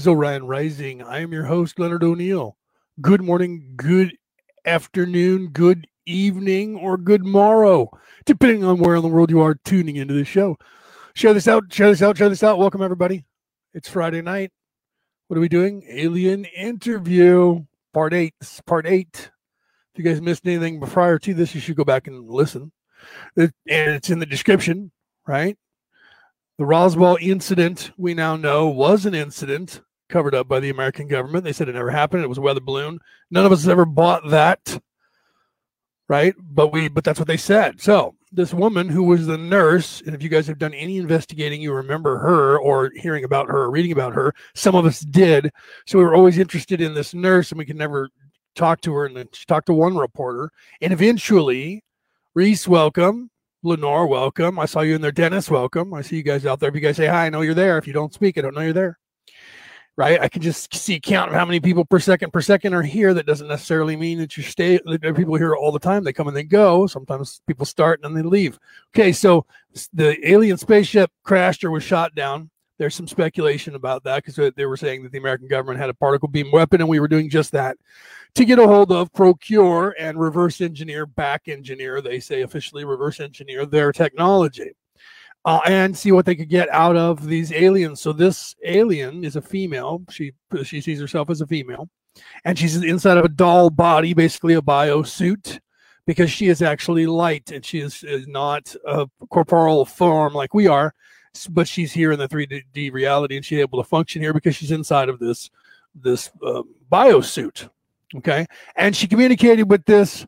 Right. Welcome, Zorion Rising. I am your host, Leonard O'Neill. Good morning, good afternoon, good evening, or good morrow, depending on where in the world you are tuning into this show. Share this out, share this out, share this out. Welcome, everybody. It's Friday night. What are we doing? Alien interview, part eight. This is part eight. If you guys missed anything prior to this, you should go back and listen. It, and it's in the description, right? The Roswell incident, we now know, was an incident covered up by the American government. They said it never happened. It was a weather balloon. None of us ever bought that, right? But we, but that's what they said. So this woman who was the nurse, and if you guys have done any investigating, you remember her or hearing about her or reading about her. Some of us did. So we were always interested in this nurse, and we could never talk to her. And then she talked to one reporter, and eventually, Reese, welcome. Lenore, welcome. I saw you in there. Dennis, welcome. I see you guys out there. If you guys say hi, I know you're there. If you don't speak, I don't know you're there. Right? I can just see count of how many people per second per second are here. That doesn't necessarily mean that you stay. There are people here all the time. They come and they go. Sometimes people start and then they leave. Okay, so the alien spaceship crashed or was shot down. There's some speculation about that because they were saying that the American government had a particle beam weapon, and we were doing just that to get a hold of, procure, and reverse engineer, back engineer, they say officially reverse engineer their technology. Uh, and see what they could get out of these aliens. So this alien is a female. She she sees herself as a female, and she's inside of a doll body, basically a bio suit, because she is actually light and she is, is not a corporeal form like we are but she's here in the 3D reality and she's able to function here because she's inside of this this uh, biosuit. Okay, and she communicated with this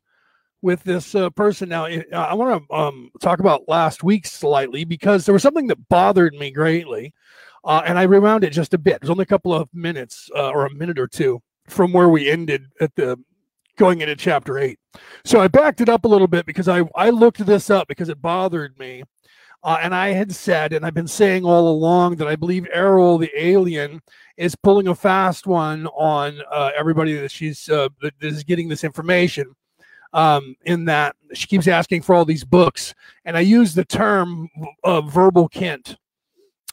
with this uh, person. Now, I want to um, talk about last week slightly because there was something that bothered me greatly, uh, and I rewound it just a bit. It was only a couple of minutes uh, or a minute or two from where we ended at the going into chapter eight. So I backed it up a little bit because I I looked this up because it bothered me uh, and I had said, and I've been saying all along, that I believe Airl, the alien, is pulling a fast one on uh, everybody that she's uh, that is getting this information. Um, in that she keeps asking for all these books, and I use the term uh, verbal Kint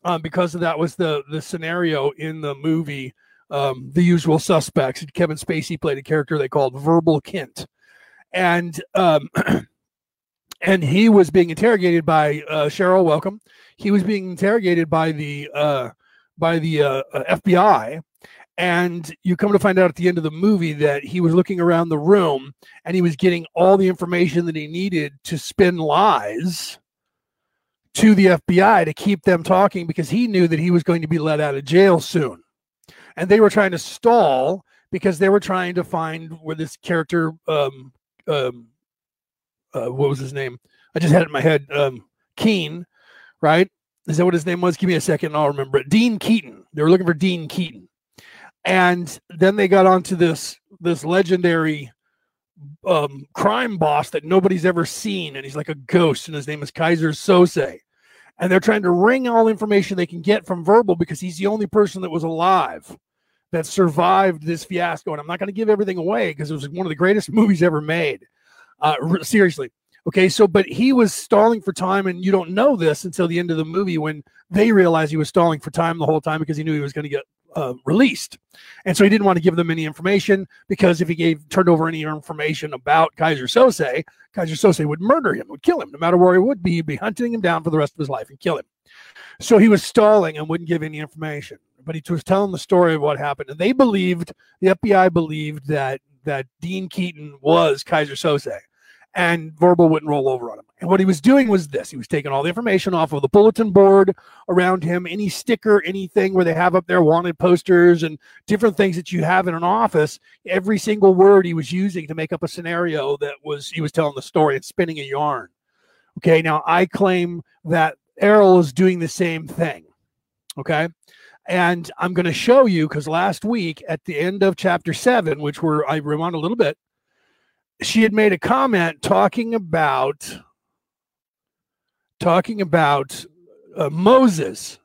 um, because that was the the scenario in the movie um, The Usual Suspects. Kevin Spacey played a character they called Verbal Kint, and um, and he was being interrogated by uh, Cheryl. Welcome. He was being interrogated by the uh, by the uh, uh FBI, and you come to find out at the end of the movie that he was looking around the room and he was getting all the information that he needed to spin lies to the FBI to keep them talking because he knew that he was going to be let out of jail soon, and they were trying to stall because they were trying to find where this character um, um, uh, what was his name? I just had it in my head. Um, Keen, right? Is that what his name was? Give me a second, I'll remember it. Dean Keaton. They were looking for Dean Keaton, and then they got onto this this legendary um, crime boss that nobody's ever seen, and he's like a ghost, and his name is Keyser Söze. And they're trying to wring all information they can get from verbal because he's the only person that was alive that survived this fiasco. And I'm not going to give everything away because it was one of the greatest movies ever made. Uh, seriously. Okay, so but he was stalling for time, and you don't know this until the end of the movie when they realized he was stalling for time the whole time because he knew he was going to get uh, released, and so he didn't want to give them any information because if he gave turned over any information about Keyser Söze, Keyser Söze would murder him, would kill him, no matter where he would be. He'd be hunting him down for the rest of his life and kill him. So he was stalling and wouldn't give any information, but he was telling the story of what happened, and they believed the FBI believed that that Dean Keaton was Keyser Söze and Verbal wouldn't roll over on him. And what he was doing was this he was taking all the information off of the bulletin board around him, any sticker, anything where they have up there wanted posters and different things that you have in an office. Every single word he was using to make up a scenario that was he was telling the story and spinning a yarn. Okay, now I claim that Airl is doing the same thing. Okay. And I'm going to show you because last week at the end of chapter seven, which were I rewound a little bit, she had made a comment talking about talking about uh, Moses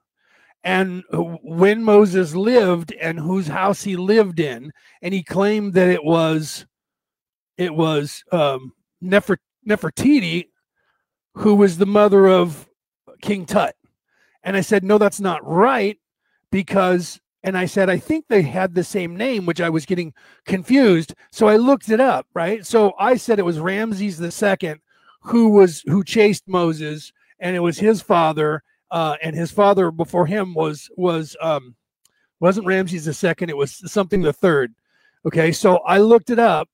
and when Moses lived and whose house he lived in, and he claimed that it was it was um, Nefer- Nefertiti, who was the mother of King Tut, And I said, no, that's not right because, and I said, I think they had the same name, which I was getting confused. So I looked it up, right? So I said it was Ramses the second who was who chased Moses, and it was his father, uh, and his father before him was was um wasn't Ramses the second, it was something the third. Okay, so I looked it up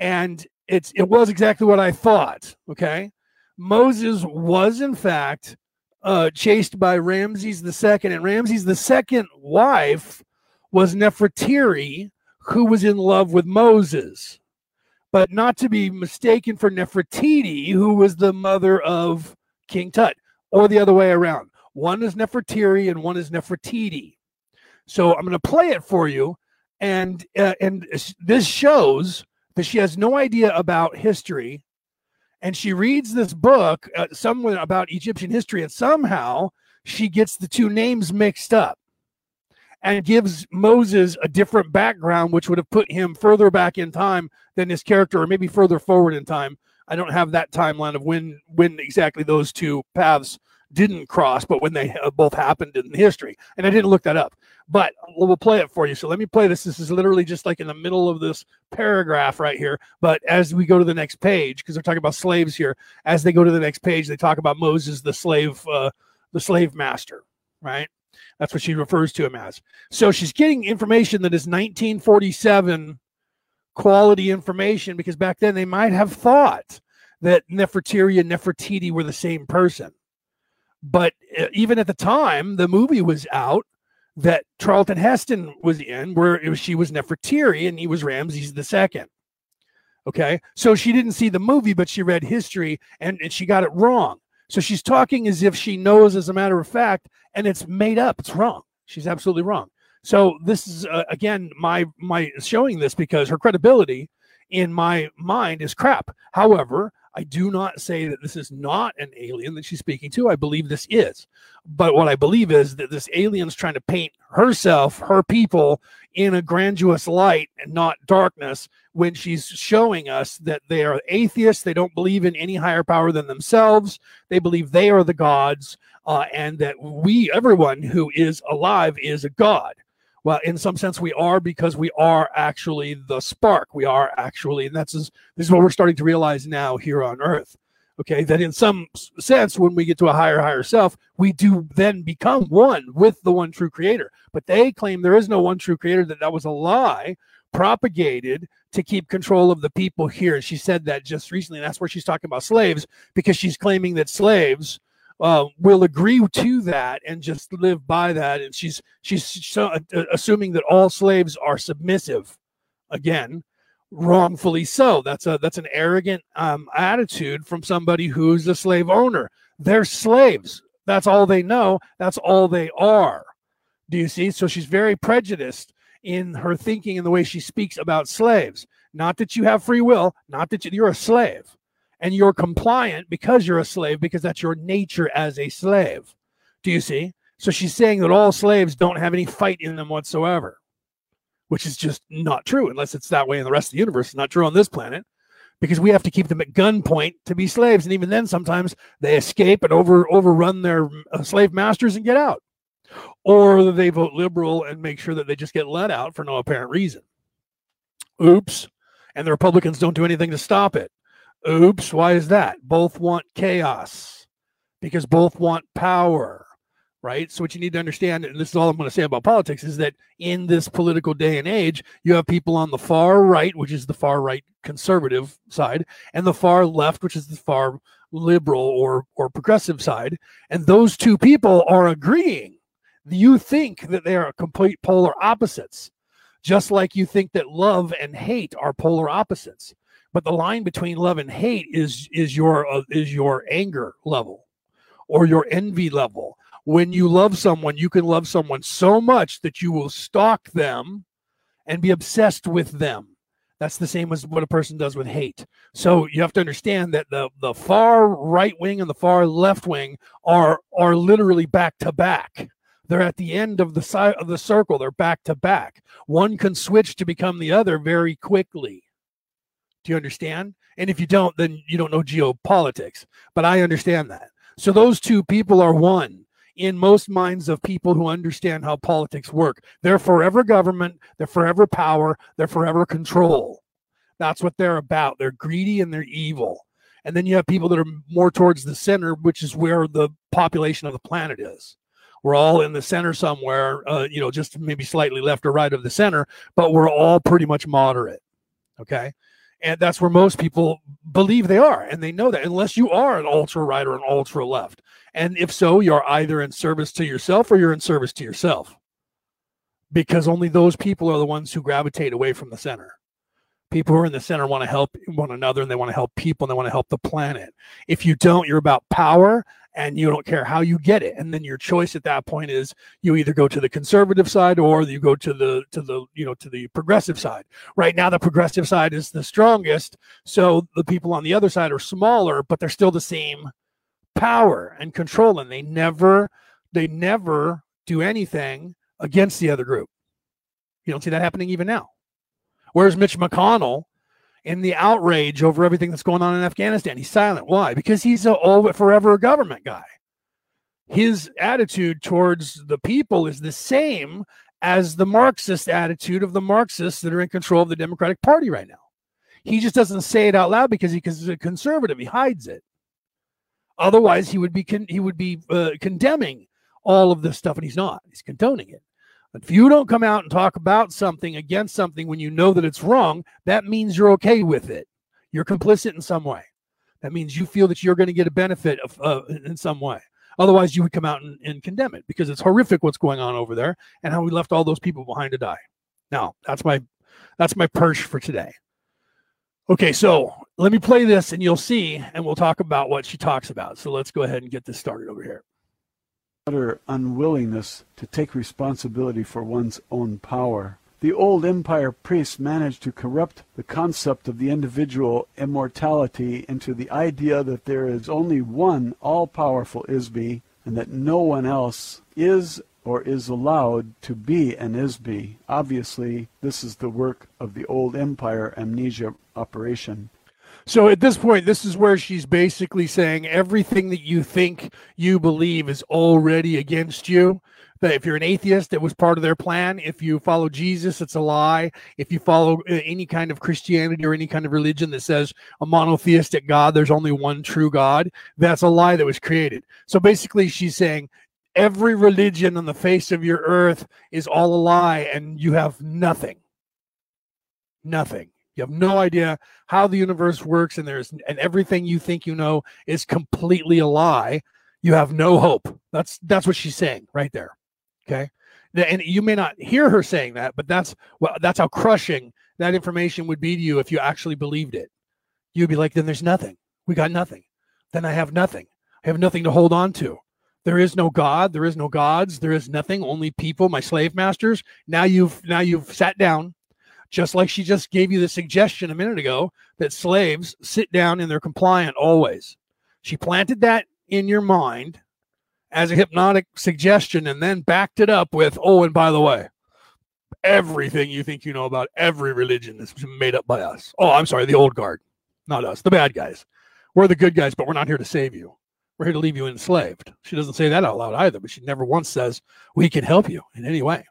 and it's it was exactly what I thought. Okay. Moses was in fact uh, chased by Ramses second, and Ramses the second wife was Nefertiri, who was in love with Moses, but not to be mistaken for Nefertiti, who was the mother of King Tut, or the other way around. One is Nefertiti and one is Nefertiti. So I'm going to play it for you, and uh, and this shows that she has no idea about history and she reads this book uh, somewhere about Egyptian history and somehow she gets the two names mixed up and gives Moses a different background which would have put him further back in time than his character or maybe further forward in time. I don't have that timeline of when when exactly those two paths didn't cross, but when they both happened in history. And I didn't look that up, but we'll play it for you. So let me play this. This is literally just like in the middle of this paragraph right here. But as we go to the next page, because they're talking about slaves here, as they go to the next page, they talk about Moses, the slave, uh, the slave master, right? That's what she refers to him as. So she's getting information that is 1947 quality information because back then they might have thought that Nefertiti and Nefertiri were the same person. But uh, even at the time, the movie was out that Charlton Heston was in, where was, she was Nefertiri and he was Ramses the second. Okay, so she didn't see the movie, but she read history and, and she got it wrong. So she's talking as if she knows, as a matter of fact, and it's made up. It's wrong. She's absolutely wrong. So this is uh, again my my showing this because her credibility in my mind is crap. However, I do not say that this is not an alien that she's speaking to. I believe this is. But what I believe is that this alien's trying to paint herself, her people, in a grandiose light and not darkness when she's showing us that they are atheists. They don't believe in any higher power than themselves. They believe they are the gods, uh, and that we, everyone who is alive, is a god. Well, in some sense, we are because we are actually the spark. We are actually, and that's this is what we're starting to realize now here on Earth. Okay, that in some sense, when we get to a higher, higher self, we do then become one with the one true creator. But they claim there is no one true creator, that that was a lie propagated to keep control of the people here. She said that just recently. and that's where she's talking about slaves because she's claiming that slaves uh, will agree to that and just live by that. And she's she's so, uh, assuming that all slaves are submissive. Again, wrongfully so. That's a that's an arrogant um, attitude from somebody who's a slave owner. They're slaves. That's all they know. That's all they are. Do you see? So she's very prejudiced in her thinking and the way she speaks about slaves. Not that you have free will, not that you, you're a slave and you're compliant because you're a slave because that's your nature as a slave. Do you see? So she's saying that all slaves don't have any fight in them whatsoever, which is just not true unless it's that way in the rest of the universe. It's not true on this planet because we have to keep them at gunpoint to be slaves. And even then, sometimes they escape and over overrun their uh, slave masters and get out, or they vote liberal and make sure that they just get let out for no apparent reason. Oops. And the Republicans don't do anything to stop it. Oops, why is that? Both want chaos because both want power, right? So, what you need to understand, and this is all I'm going to say about politics, is that in this political day and age, you have people on the far right, which is the far right conservative side, and the far left, which is the far liberal or, or progressive side. And those two people are agreeing. You think that they are complete polar opposites, just like you think that love and hate are polar opposites but the line between love and hate is is your uh, is your anger level or your envy level. When you love someone you can love someone so much that you will stalk them and be obsessed with them. That's the same as what a person does with hate. So you have to understand that the the far right wing and the far left wing are are literally back to back. They're at the end of the side of the circle. They're back to back. One can switch to become the other very quickly do you understand? And if you don't, then you don't know geopolitics. But I understand that. So those two people are one in most minds of people who understand how politics work. They're forever government, they're forever power, they're forever control. That's what they're about. They're greedy and they're evil. And then you have people that are more towards the center, which is where the population of the planet is. We're all in the center somewhere, uh, you know, just maybe slightly left or right of the center, but we're all pretty much moderate. Okay. And that's where most people believe they are. And they know that unless you are an ultra right or an ultra left. And if so, you're either in service to yourself or you're in service to yourself. Because only those people are the ones who gravitate away from the center. People who are in the center want to help one another and they want to help people and they want to help the planet. If you don't, you're about power and you don't care how you get it. And then your choice at that point is you either go to the conservative side or you go to the to the you know to the progressive side. Right now the progressive side is the strongest so the people on the other side are smaller but they're still the same power and control and they never they never do anything against the other group. You don't see that happening even now. Where's mitch mcconnell in the outrage over everything that's going on in Afghanistan. He's silent. Why? Because he's a all forever government guy. His attitude towards the people is the same as the Marxist attitude of the Marxists that are in control of the Democratic Party right now. He just doesn't say it out loud because he, because he's a conservative. He hides it. Otherwise, he would be con- he would be uh, condemning all of this stuff, and he's not. He's condoning it. If you don't come out and talk about something against something when you know that it's wrong, that means you're okay with it. You're complicit in some way. That means you feel that you're going to get a benefit of, uh, in some way. Otherwise, you would come out and, and condemn it because it's horrific what's going on over there and how we left all those people behind to die. Now, that's my that's my perch for today. Okay, so let me play this and you'll see, and we'll talk about what she talks about. So let's go ahead and get this started over here utter unwillingness to take responsibility for one's own power. The old empire priests managed to corrupt the concept of the individual immortality into the idea that there is only one all powerful IS-BE and that no one else is or is allowed to be an IS-BE. Obviously, this is the work of the old empire amnesia operation. So at this point, this is where she's basically saying everything that you think you believe is already against you. That if you're an atheist, it was part of their plan. If you follow Jesus, it's a lie. If you follow uh, any kind of Christianity or any kind of religion that says a monotheistic God, there's only one true God, that's a lie that was created. So basically, she's saying every religion on the face of your earth is all a lie and you have nothing. Nothing. You have no idea how the universe works, and there's and everything you think you know is completely a lie. You have no hope. That's that's what she's saying right there. Okay. And you may not hear her saying that, but that's well, that's how crushing that information would be to you if you actually believed it. You'd be like, then there's nothing. We got nothing. Then I have nothing. I have nothing to hold on to. There is no God. There is no gods. There is nothing. Only people, my slave masters. Now you've now you've sat down just like she just gave you the suggestion a minute ago that slaves sit down and they're compliant always. She planted that in your mind as a hypnotic suggestion and then backed it up with, oh, and by the way, everything you think you know about every religion is made up by us. Oh, I'm sorry, the old guard, not us, the bad guys. We're the good guys, but we're not here to save you. We're here to leave you enslaved. She doesn't say that out loud either, but she never once says, we can help you in any way.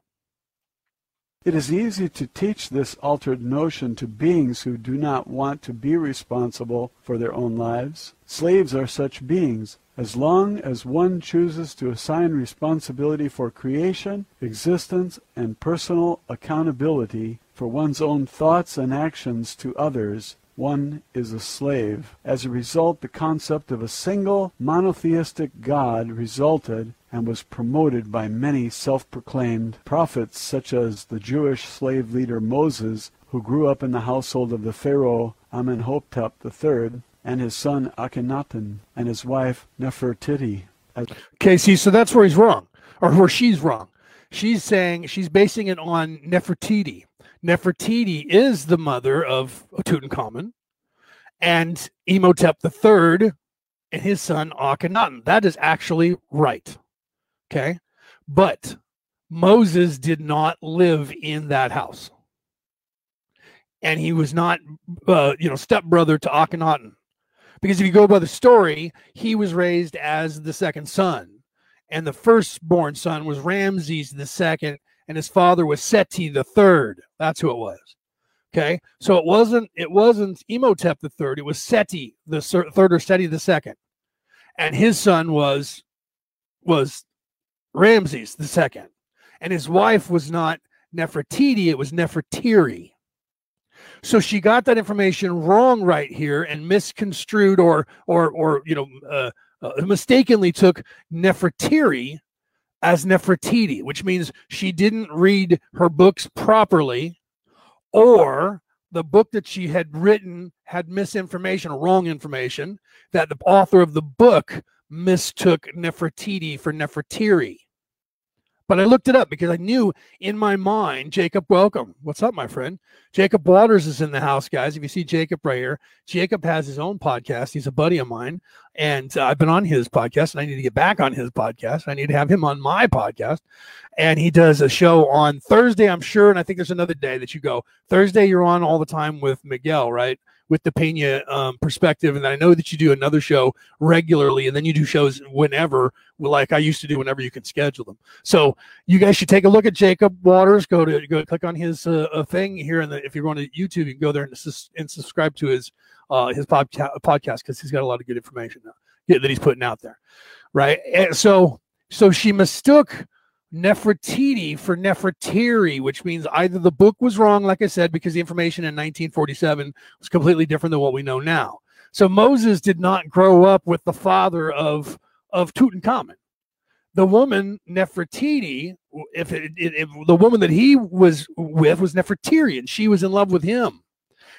It is easy to teach this altered notion to beings who do not want to be responsible for their own lives. Slaves are such beings. As long as one chooses to assign responsibility for creation, existence, and personal accountability for one's own thoughts and actions to others, one is a slave. As a result, the concept of a single monotheistic God resulted and was promoted by many self-proclaimed prophets such as the Jewish slave leader Moses, who grew up in the household of the Pharaoh Amenhotep III, and his son Akhenaten, and his wife Nefertiti. Okay, see, so that's where he's wrong, or where she's wrong. She's saying she's basing it on Nefertiti. Nefertiti is the mother of Tutankhamun and Imhotep III and his son Akhenaten. That is actually right. Okay. But Moses did not live in that house. And he was not, uh, you know, stepbrother to Akhenaten. Because if you go by the story, he was raised as the second son. and the firstborn son was Ramses the second, and his father was Seti the third. That's who it was. Okay, so it wasn't it wasn't Imhotep the third. It was Seti the third or Seti the second, and his son was was Ramses the second, and his wife was not Nefertiti. It was Nefertiri. So she got that information wrong right here and misconstrued or or or you know uh, uh, mistakenly took Nefertiri as Nefertiti, which means she didn't read her books properly or the book that she had written had misinformation, or wrong information, that the author of the book mistook Nefertiti for Nefertiri. But I looked it up because I knew in my mind, Jacob, welcome. What's up, my friend? Jacob Waters is in the house, guys. If you see Jacob right here, Jacob has his own podcast. He's a buddy of mine. And uh, I've been on his podcast and I need to get back on his podcast. I need to have him on my podcast. And he does a show on Thursday, I'm sure. And I think there's another day that you go. Thursday, you're on all the time with Miguel, right? With the Pena um, perspective. And I know that you do another show regularly, and then you do shows whenever, like I used to do, whenever you can schedule them. So you guys should take a look at Jacob Waters. Go to go click on his uh, thing here, and if you're going to YouTube, you can go there and, and subscribe to his uh, his podca- podcast because he's got a lot of good information now, that he's putting out there, right? And so so she mistook Nefertiti for Nefertiri, which means either the book was wrong, like I said, because the information in 1947 was completely different than what we know now. So Moses did not grow up with the father of of Tutankhamun. The woman Nefertiti, if, it, if the woman that he was with was Nefertiri, and she was in love with him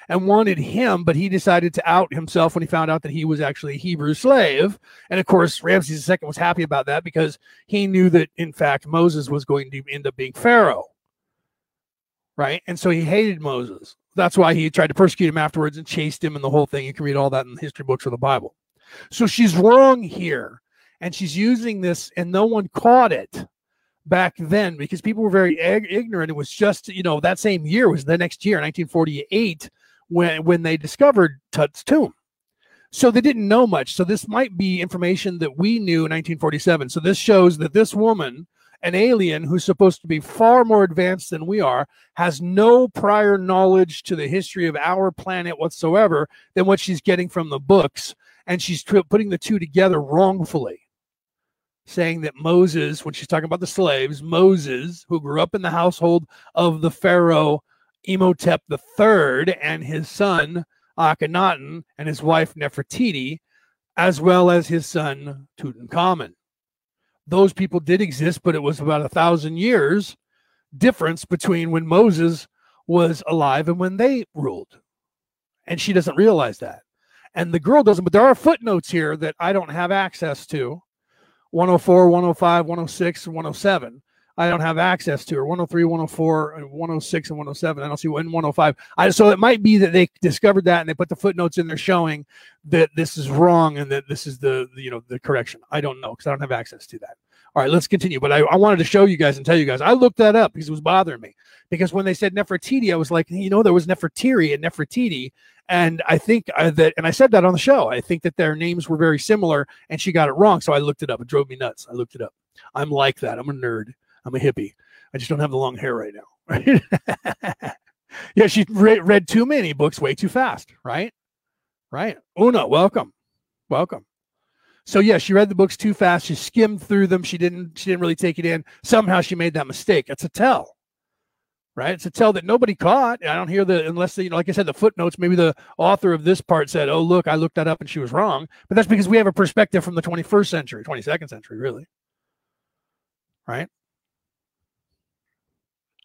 and wanted him, but he decided to out himself when he found out that he was actually a Hebrew slave. And of course, Ramses II was happy about that because he knew that, in fact, Moses was going to end up being Pharaoh. Right. And so he hated Moses. That's why he tried to persecute him afterwards and chased him and the whole thing. You can read all that in the history books of the Bible. So she's wrong here. And she's using this, and no one caught it back then because people were very ignorant. It was just, you know, that same year was the next year, 1948, when when they discovered Tut's tomb. So they didn't know much. So this might be information that we knew in 1947. So this shows that this woman, an alien who's supposed to be far more advanced than we are, has no prior knowledge to the history of our planet whatsoever than what she's getting from the books. And she's putting the two together wrongfully, saying that Moses, when she's talking about the slaves, Moses, who grew up in the household of the Pharaoh Imhotep III and his son Akhenaten and his wife Nefertiti, as well as his son Tutankhamun. Those people did exist, but it was about a thousand years difference between when Moses was alive and when they ruled. And she doesn't realize that. And the girl doesn't, but there are footnotes here that I don't have access to 104, 105, 106, and 107 I don't have access to, or 103, 104, 106, and 107. I don't see one 105. I, so it might be that they discovered that and they put the footnotes in there showing that this is wrong and that this is the, the you know the correction. I don't know because I don't have access to that. All right, let's continue. But I, I, wanted to show you guys and tell you guys. I looked that up because it was bothering me. Because when they said Nefertiti, I was like, you know, there was Nefertiri and Nefertiti, and I think uh, that, and I said that on the show. I think that their names were very similar, and she got it wrong. So I looked it up. It drove me nuts. I looked it up. I'm like that. I'm a nerd. I'm a hippie. I just don't have the long hair right now. Yeah, she re- read too many books way too fast. Right? Right. Una, welcome, welcome. So yeah, she read the books too fast. She skimmed through them. She didn't. She didn't really take it in. Somehow she made that mistake. It's a tell, right? It's a tell that nobody caught. I don't hear the unless the, you know, like I said, the footnotes. Maybe the author of this part said, "Oh, look, I looked that up and she was wrong." But that's because we have a perspective from the 21st century, 22nd century, really, right?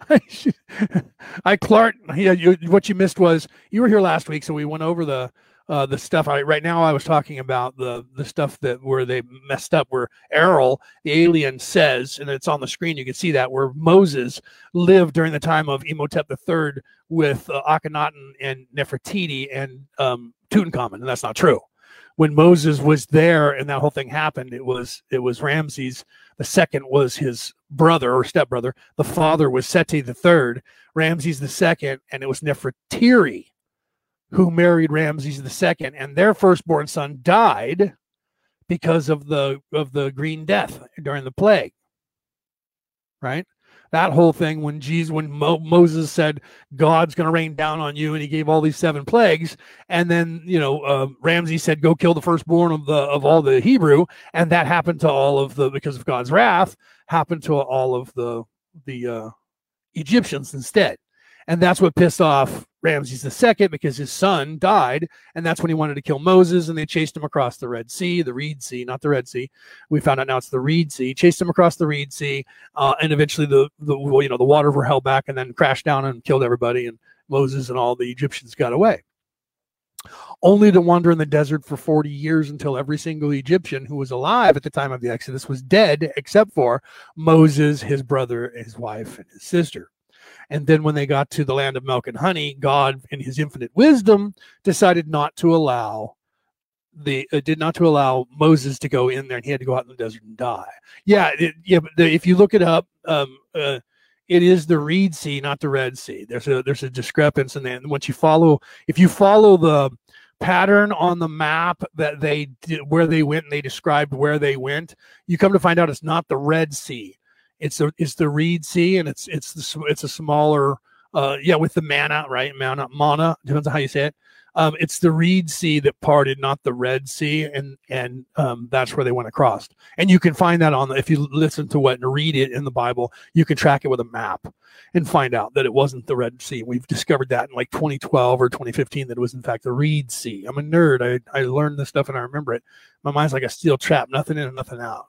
I Clark, yeah, you, what you missed was you were here last week, so we went over the uh, the stuff. I right now I was talking about the the stuff that where they messed up, where Airl, the alien, says, and it's on the screen. You can see that where Moses lived during the time of Imhotep III with uh, Akhenaten and Nefertiti and um, Tutankhamun, and that's not true. When Moses was there and that whole thing happened, it was it was Ramses the second was his brother or stepbrother. The father was Seti the third, Ramses the second, and it was Nefertiri who married Ramses the second, and their firstborn son died because of the of the green death during the plague. Right? That whole thing when Jesus, when Mo- Moses said God's going to rain down on you, and he gave all these seven plagues, and then you know uh, Ramsey said go kill the firstborn of the of all the Hebrew, and that happened to all of the because of God's wrath happened to all of the the uh, Egyptians instead, and that's what pissed off Ramses II because his son died, and that's when he wanted to kill Moses, and they chased him across the Red Sea, the Reed Sea, not the Red Sea. We found out now it's the Reed Sea. Chased him across the Reed Sea, uh, and eventually the the you know the waters were held back, and then crashed down and killed everybody, and Moses and all the Egyptians got away. Only to wander in the desert for 40 years until every single Egyptian who was alive at the time of the Exodus was dead, except for Moses, his brother, his wife, and his sister. And then when they got to the land of milk and honey, God, in his infinite wisdom, decided not to allow the uh, did not to allow Moses to go in there, and he had to go out in the desert and die. Yeah, it, yeah. But the, if you look it up, um, uh, it is the Reed Sea, not the Red Sea. There's a there's a discrepancy, and then once you follow, if you follow the pattern on the map that they did, where they went and they described where they went, you come to find out it's not the Red Sea. It's the it's the Reed Sea, and it's it's the it's a smaller uh yeah with the mana right mana mana depends on how you say it. Um, it's the Reed Sea that parted, not the Red Sea, and and um, that's where they went across. And you can find that on the, if you listen to what and read it in the Bible, you can track it with a map and find out that it wasn't the Red Sea. We've discovered that in like 2012 or 2015 that it was in fact the Reed Sea. I'm a nerd. I, I learned this stuff and I remember it. My mind's like a steel trap, nothing in and nothing out.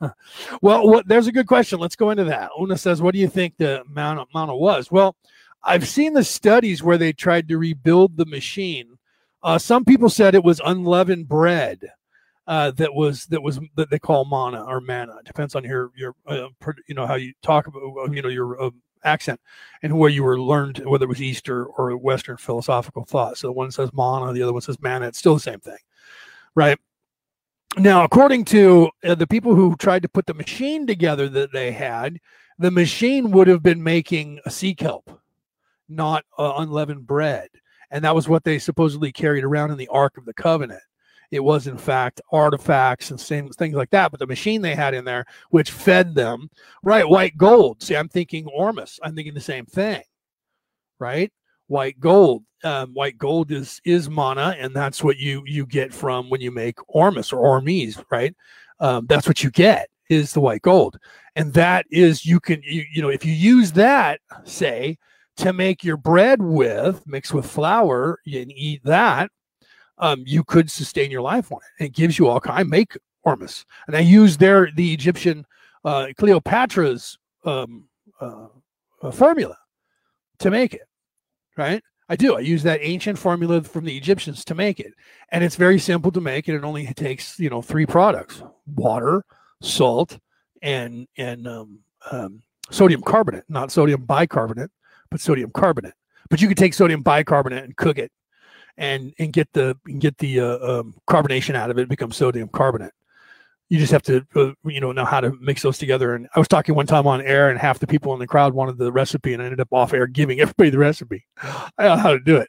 well, what, there's a good question. Let's go into that. Una says, "What do you think the Mount Mana was?" Well, I've seen the studies where they tried to rebuild the machine. Uh, some people said it was unleavened bread uh, that was that was that they call mana or manna. It depends on your your uh, you know how you talk about you know your uh, accent and where you were learned whether it was Easter or Western philosophical thought. So one says mana, the other one says manna. It's still the same thing, right? Now, according to uh, the people who tried to put the machine together that they had, the machine would have been making a sea kelp not uh, unleavened bread. And that was what they supposedly carried around in the Ark of the Covenant. It was, in fact, artifacts and things, things like that. But the machine they had in there, which fed them, right? White gold. See, I'm thinking Ormus. I'm thinking the same thing, right? White gold. Um, white gold is is mana, and that's what you you get from when you make Ormus or Ormes, right? Um, that's what you get is the white gold, and that is you can you you know if you use that say to make your bread with, mix with flour and eat that, um, you could sustain your life on it. It gives you all kind. I make ormus, and I use their the Egyptian uh, Cleopatra's um, uh, uh, formula to make it. Right, I do. I use that ancient formula from the Egyptians to make it, and it's very simple to make. And it only takes you know three products: water, salt, and and um, um, sodium carbonate, not sodium bicarbonate put sodium carbonate. But you could take sodium bicarbonate and cook it, and and get the get the uh, um, carbonation out of it. Become sodium carbonate. You just have to uh, you know know how to mix those together. And I was talking one time on air, and half the people in the crowd wanted the recipe, and I ended up off air giving everybody the recipe. I know how to do it.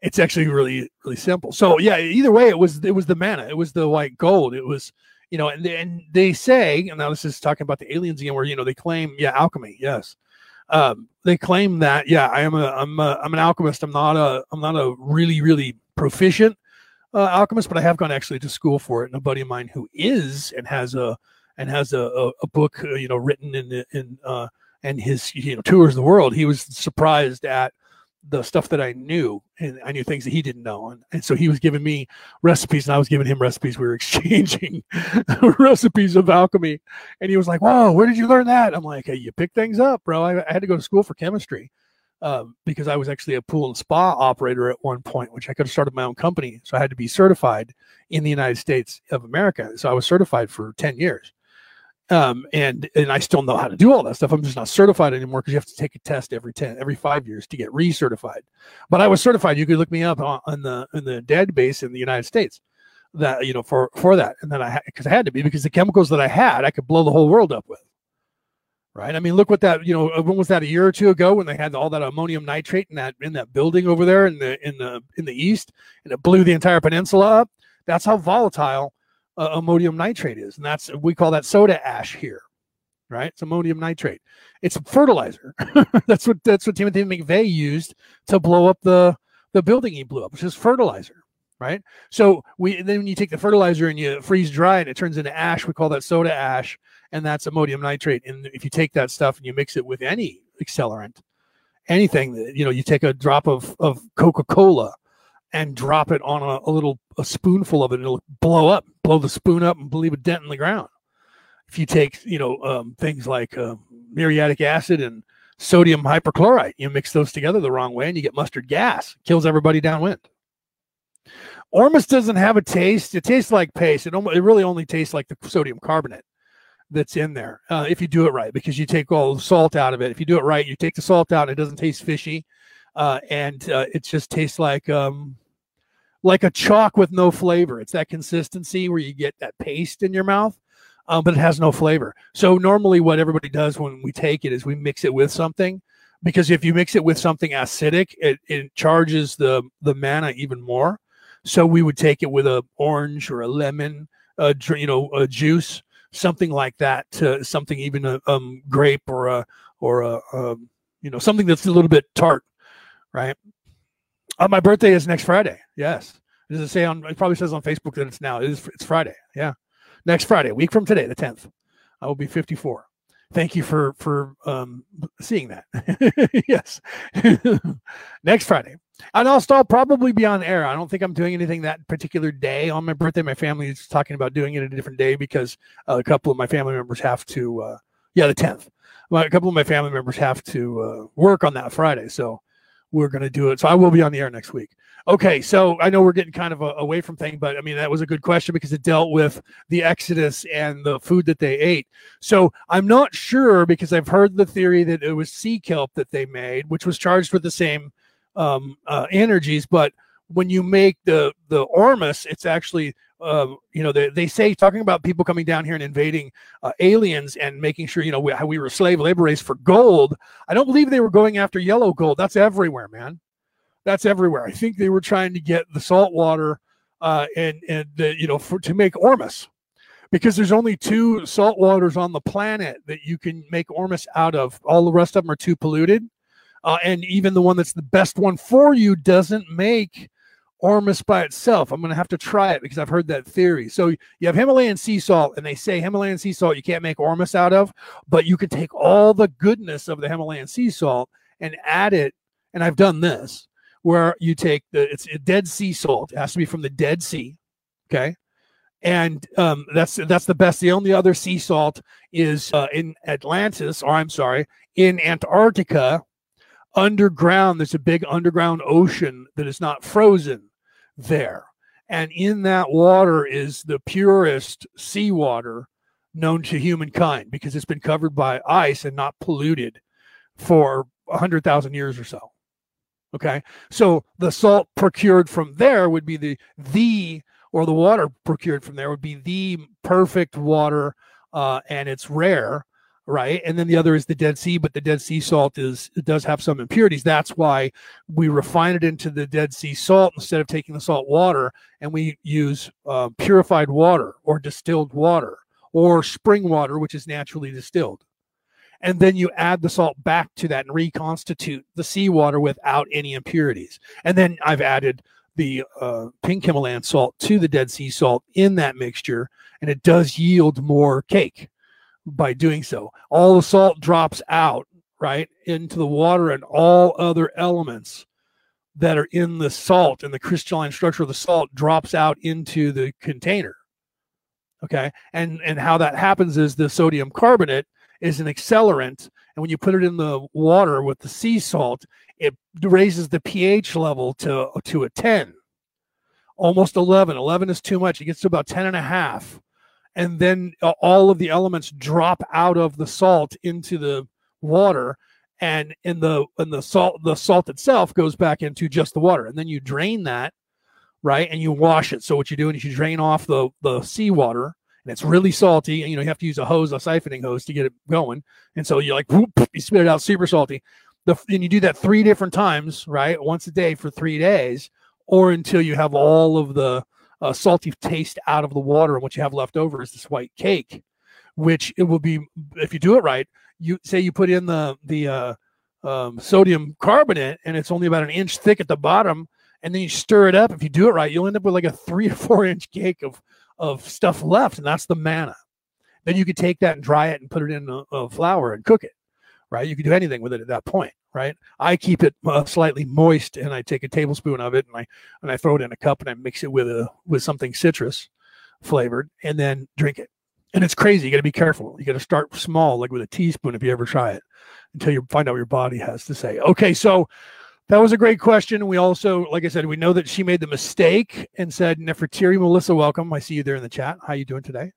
It's actually really really simple. So yeah, either way, it was it was the manna, it was the white gold, it was you know, and they, and they say, and now this is talking about the aliens again, where you know they claim, yeah, alchemy, yes, um, they claim that yeah i am a i'm a, i'm an alchemist. I'm not a i'm not a really really proficient uh, alchemist but i have gone actually to school for it. And a buddy of mine who is and has a and has a, a, a book uh, you know written in in uh and his you know tours the world he was surprised at the stuff that I knew, and I knew things that he didn't know, and, and so he was giving me recipes, and I was giving him recipes. We were exchanging recipes of alchemy, and he was like, "Whoa, where did you learn that?" I'm like, "Hey, you pick things up, bro." I, I had to go to school for chemistry um, because I was actually a pool and spa operator at one point, which I could have started my own company, so I had to be certified in the United States of America. So I was certified for ten years um, and and I still know how to do all that stuff. I'm just not certified anymore because you have to take a test every ten every five years to get recertified. But I was certified. You could look me up on, on the in the database in the United States that you know for for that, and then I because I had to be because the chemicals that I had I could blow the whole world up with. Right. I mean, look what that you know. When was that? A year or two ago, when they had all that ammonium nitrate in that in that building over there in the in the in the east, and it blew the entire peninsula up. That's how volatile uh, ammonium nitrate is, and that's we call that soda ash here, right? It's ammonium nitrate. It's fertilizer. that's what that's what Timothy McVeigh used to blow up the the building he blew up, which is fertilizer, right? So we then when you take the fertilizer and you freeze dry and it turns into ash, we call that soda ash, and that's ammonium nitrate. And if you take that stuff and you mix it with any accelerant, anything that you know, you take a drop of of Coca Cola and drop it on a, a, little a spoonful of it, it'll blow up, blow the spoon up, and leave a dent in the ground. If you take you know um, things like uh, muriatic acid and sodium hypochlorite, you mix those together the wrong way, and you get mustard gas, kills everybody downwind. Ormus doesn't have a taste. It tastes like paste. It, it really only tastes like the sodium carbonate that's in there uh, if you do it right, because you take all the salt out of it. If you do it right, you take the salt out, it doesn't taste fishy, uh, and uh, it just tastes like um, like a chalk with no flavor. It's that consistency where you get that paste in your mouth, um, but it has no flavor. So normally, what everybody does when we take it is we mix it with something, because if you mix it with something acidic, it, it charges the the mana even more. So we would take it with a orange or a lemon, uh, you know, a juice, something like that, to something even a um, grape or a or a um, you know something that's a little bit tart, right? Uh, my birthday is next Friday. Yes. Does it say on? It probably says on Facebook that it's now. It is. It's Friday. Yeah, next Friday, week from today, the tenth. I will be fifty-four. Thank you for for um, seeing that. yes, next Friday, and I'll probably be on air. I don't think I'm doing anything that particular day on my birthday. My family is talking about doing it a different day because uh, a couple of my family members have to. Uh, yeah, the tenth. a couple of my family members have to uh, work on that Friday, so we're going to do it. So I will be on the air next week. Okay, so I know we're getting kind of a, away from thing, but I mean that was a good question because it dealt with the Exodus and the food that they ate. So I'm not sure because I've heard the theory that it was sea kelp that they made, which was charged with the same um, uh, energies, but when you make the the ormus, it's actually uh, you know, they, they say talking about people coming down here and invading uh, aliens and making sure, you know, we, how we were slave labor race for gold. I don't believe they were going after yellow gold. That's everywhere, man. That's everywhere. I think they were trying to get the salt water uh, and, and the, you know, for, to make ormus because there's only two salt waters on the planet that you can make ormus out of. All the rest of them are too polluted. Uh, and even the one that's the best one for you doesn't make Ormus by itself. I'm going to have to try it because I've heard that theory. So you have Himalayan sea salt, and they say Himalayan sea salt you can't make Ormus out of, but you can take all the goodness of the Himalayan sea salt and add it. And I've done this where you take the it's dead sea salt. It has to be from the Dead Sea. Okay. And um, that's that's the best. The only other sea salt is uh, in Atlantis, or I'm sorry, in Antarctica, underground. There's a big underground ocean that is not frozen there. And in that water is the purest seawater known to humankind because it's been covered by ice and not polluted for 100,000 years or so. Okay. So the salt procured from there would be the, the, or the water procured from there would be the perfect water. Uh, and it's rare right? And then the other is the Dead Sea, but the Dead Sea salt is it does have some impurities. That's why we refine it into the Dead Sea salt instead of taking the salt water, and we use uh, purified water or distilled water or spring water, which is naturally distilled. And then you add the salt back to that and reconstitute the seawater without any impurities. And then I've added the uh, pink Himalayan salt to the Dead Sea salt in that mixture, and it does yield more cake by doing so. All the salt drops out, right, into the water and all other elements that are in the salt and the crystalline structure of the salt drops out into the container. Okay. And and how that happens is the sodium carbonate is an accelerant. And when you put it in the water with the sea salt, it raises the pH level to, to a 10, almost 11. 11 is too much. It gets to about 10 and a half and then uh, all of the elements drop out of the salt into the water and in the in the salt the salt itself goes back into just the water and then you drain that right and you wash it. So what you're doing is you drain off the the seawater and it's really salty and you know you have to use a hose a siphoning hose to get it going and so you're like whoop, you spit it out super salty. The, and you do that three different times right once a day for three days or until you have all of the uh, salty taste out of the water, and what you have left over is this white cake, which it will be if you do it right. You say you put in the the uh, um, sodium carbonate, and it's only about an inch thick at the bottom, and then you stir it up. If you do it right, you'll end up with like a three to four inch cake of of stuff left, and that's the manna. Then you could take that and dry it and put it in a, a flour and cook it. Right? You can do anything with it at that point right? I keep it uh, slightly moist, and I take a tablespoon of it and I and I throw it in a cup and I mix it with a with something citrus flavored, and then drink it. And it's crazy. You got to be careful. You got to start small, like with a teaspoon, if you ever try it, until you find out what your body has to say. Okay, so that was a great question. We also, like I said, we know that she made the mistake and said Nefertiri Melissa, welcome. I see you there in the chat. How you doing today?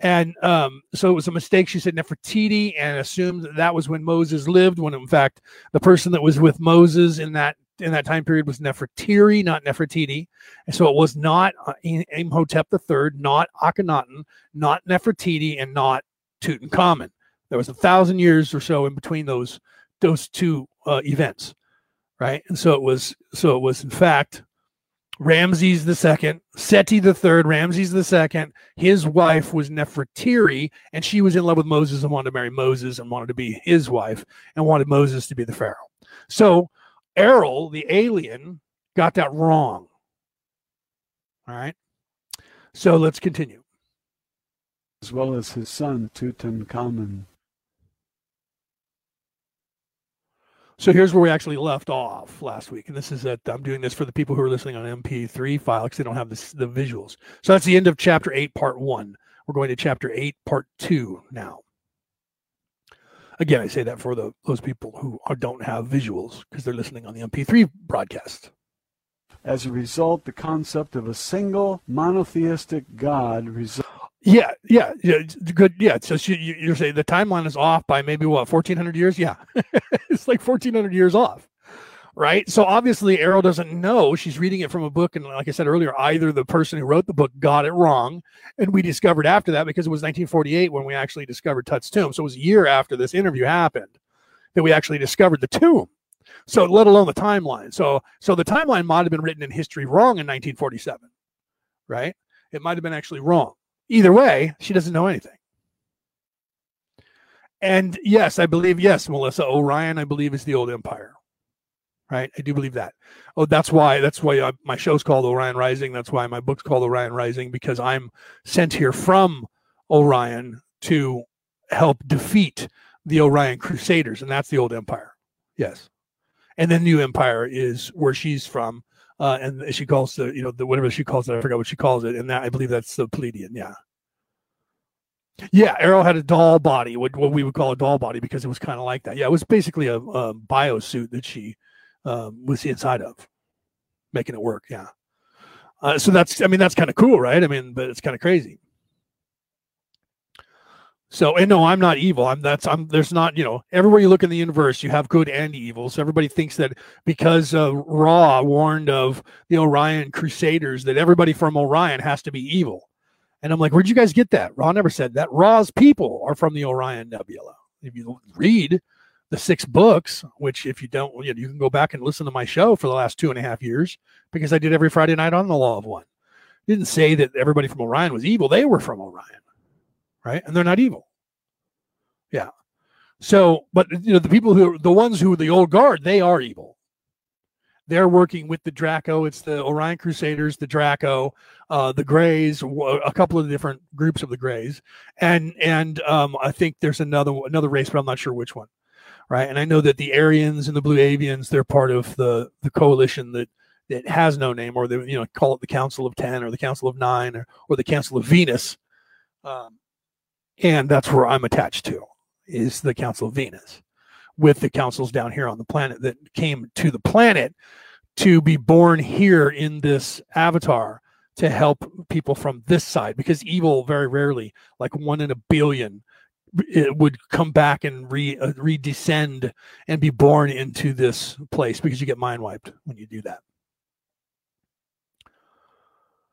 And um, so it was a mistake. She said Nefertiti and assumed that, that was when Moses lived, when in fact the person that was with Moses in that in that time period was Nefertiri, not Nefertiti. And so it was not uh, Imhotep III, not Akhenaten, not Nefertiti, and not Tutankhamun. There was a thousand years or so in between those those two uh, events, right? And so it was so it was in fact Ramses the second, Seti the third, Ramses the second. His wife was Nefertiri, and she was in love with Moses and wanted to marry Moses and wanted to be his wife and wanted Moses to be the pharaoh. So Airl, the alien, got that wrong. All right. So let's continue. As well as his son Tutankhamun. So here's where we actually left off last week, and this is that I'm doing this for the people who are listening on MP3 file because they don't have this, the visuals. So that's the end of chapter eight, part one. We're going to chapter eight, part two now. Again, I say that for the those people who are, don't have visuals because they're listening on the MP3 broadcast. As a result, the concept of a single monotheistic God results yeah, yeah, yeah, good. Yeah, so she, you, are saying the timeline is off by maybe what, 1400 years? Yeah, it's like 1400 years off, right? So obviously, Airl doesn't know. She's reading it from a book, and like I said earlier, either the person who wrote the book got it wrong, and we discovered after that because it was 1948 when we actually discovered Tut's tomb. So it was a year after this interview happened that we actually discovered the tomb. So let alone the timeline. So so the timeline might have been written in history wrong in 1947, right? It might have been actually wrong Either way, she doesn't know anything. And yes, I believe, yes, Melissa, Orion, I believe, is the old empire. Right? I do believe that. Oh, that's why, that's why I, my show's called Orion Rising. That's why my book's called Orion Rising, because I'm sent here from Orion to help defeat the Orion Crusaders. And that's the old empire. Yes. And the new empire is where she's from uh, and she calls the you know the whatever she calls it. I forgot what she calls it, and that I believe that's the Pleiadian. Yeah, yeah. Airl had a doll body, what what we would call a doll body, because it was kind of like that. Yeah, it was basically a, a bio suit that she um, was inside of, making it work. Yeah. Uh, so that's I mean that's kind of cool, right? I mean, but it's kind of crazy. So, and no, I'm not evil. I'm that's I'm there's not, you know, everywhere you look in the universe, you have good and evil. So everybody thinks that because uh, Ra warned of the Orion Crusaders that everybody from Orion has to be evil. And I'm like, where'd you guys get that? Ra never said that. Ra's people are from the Orion Nebula. If you read the six books, which if you don't, you, know, you can go back and listen to my show for the last two and a half years because I did every Friday night on the Law of One. Didn't say that everybody from Orion was evil. They were from Orion right? And they're not evil. Yeah. So, but you know, the people who the ones who are the old guard, they are evil. They're working with the Draco. It's the Orion Crusaders, the Draco, uh, the Greys, a couple of different groups of the Greys, and and um, I think there's another another race, but I'm not sure which one. Right, and I know that the Aryans and the Blue Avians, they're part of the the coalition that that has no name, or they you know call it the Council of Ten or the Council of Nine or, or the Council of Venus. Um, and that's where I'm attached to is the Council of Venus with the councils down here on the planet that came to the planet to be born here in this avatar to help people from this side because evil very rarely like one in a billion it would come back and re uh, redescend and be born into this place because you get mind wiped when you do that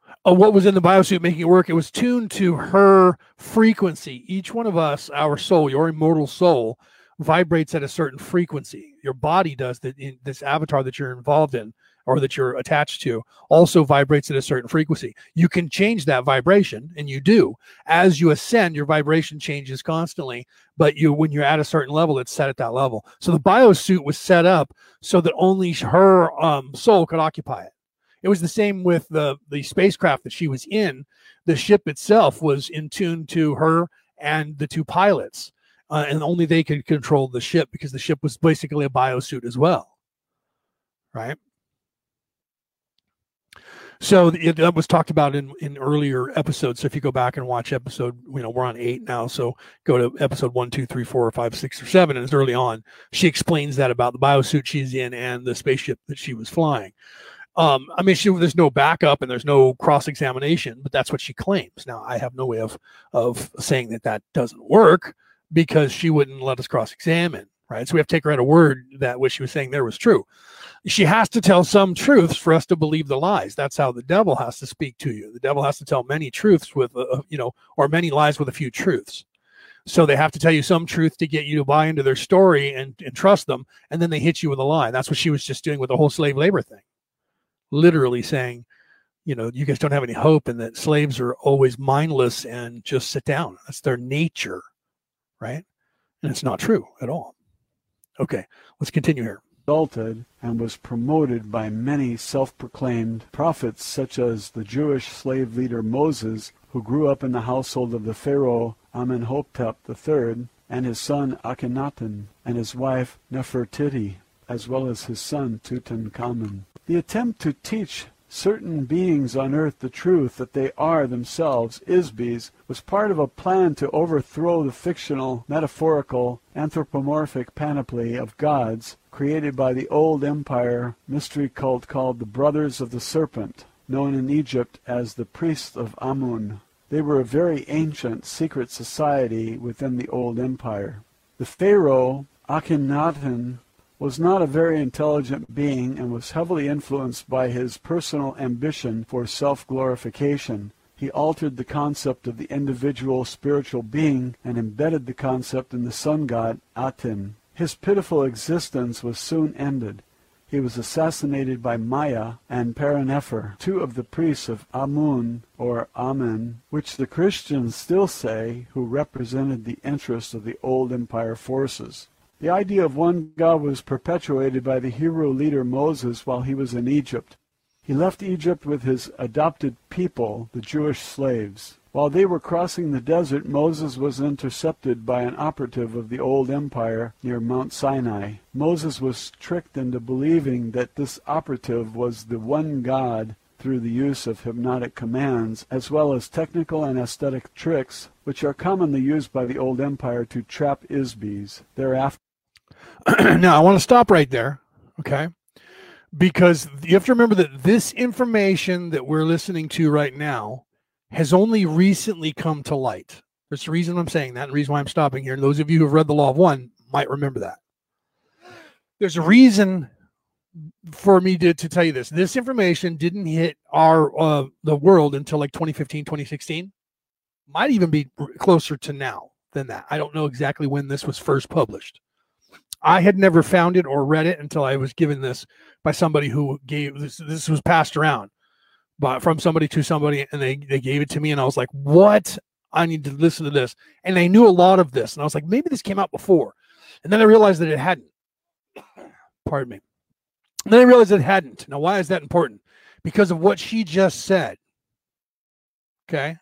uh, what was in the biosuit making it work. It was tuned to her frequency. Each one of us, our soul, your immortal soul, vibrates at a certain frequency. Your body does that. In this avatar that you're involved in, or that you're attached to also vibrates at a certain frequency. You can change that vibration, and you do. As you ascend, your vibration changes constantly, but you when you're at a certain level, it's set at that level. So the biosuit was set up so that only her um, soul could occupy it. It was the same with the the spacecraft that she was in. The ship itself was in tune to her and the two pilots, uh, and only they could control the ship because the ship was basically a biosuit as well. Right. So it, that was talked about in, in earlier episodes. So if you go back and watch episode, you know, we're on eight now. So go to episode one, two, three, four, five, six, or seven, and it's early on. She explains that about the biosuit she's in and the spaceship that she was flying. Um, I mean, she, there's no backup and there's no cross examination, but that's what she claims. Now, I have no way of of saying that that doesn't work because she wouldn't let us cross examine, right? So we have to take her at a word that what she was saying there was true she has to tell some truths for us to believe the lies. That's how the devil has to speak to you. The devil has to tell many truths with, uh, you know, or many lies with a few truths. So they have to tell you some truth to get you to buy into their story and, and trust them. And then they hit you with a lie. That's what she was just doing with the whole slave labor thing. Literally saying, you know, you guys don't have any hope and that slaves are always mindless and just sit down. That's their nature. Right. And it's not true at all. Okay. Let's continue here exalted and was promoted by many self-proclaimed prophets such as the Jewish slave leader Moses, who grew up in the household of the Pharaoh Amenhotep III, and his son Akhenaten, and his wife Nefertiti, as well as his son Tutankhamun. The attempt to teach certain beings on earth the truth that they are themselves IS-BEs was part of a plan to overthrow the fictional, metaphorical, anthropomorphic panoply of gods created by the old empire mystery cult called the Brothers of the Serpent, known in Egypt as the Priests of Amun. They were a very ancient secret society within the old empire. The pharaoh Akhenaten was not a very intelligent being and was heavily influenced by his personal ambition for self-glorification. He altered the concept of the individual spiritual being and embedded the concept in the sun god Aten. His pitiful existence was soon ended. He was assassinated by Maya and Parennefer, two of the priests of Amun, or Amen, which the Christians still say, who represented the interests of the old empire forces. The idea of one God was perpetuated by the Hebrew leader Moses while he was in Egypt. He left Egypt with his adopted people, the Jewish slaves. While they were crossing the desert, Moses was intercepted by an operative of the old empire near Mount Sinai. Moses was tricked into believing that this operative was the one God through the use of hypnotic commands, as well as technical and aesthetic tricks, which are commonly used by the old empire to trap IS-BEs. Thereafter, now, I want to stop right there, okay? Because you have to remember that this information that we're listening to right now has only recently come to light. There's a reason I'm saying that, and the reason why I'm stopping here. And those of you who have read the Law of One might remember that. There's a reason for me to, to tell you this. This information didn't hit our uh, the world until like 2015, 2016. Might even be closer to now than that. I don't know exactly when this was first published. I had never found it or read it until I was given this by somebody who gave this. This was passed around, but from somebody to somebody, and they they gave it to me, and I was like, "What? I need to listen to this." And I knew a lot of this, and I was like, "Maybe this came out before," and then I realized that it hadn't. Pardon me. And then I realized it hadn't. Now, why is that important? Because of what she just said. Okay.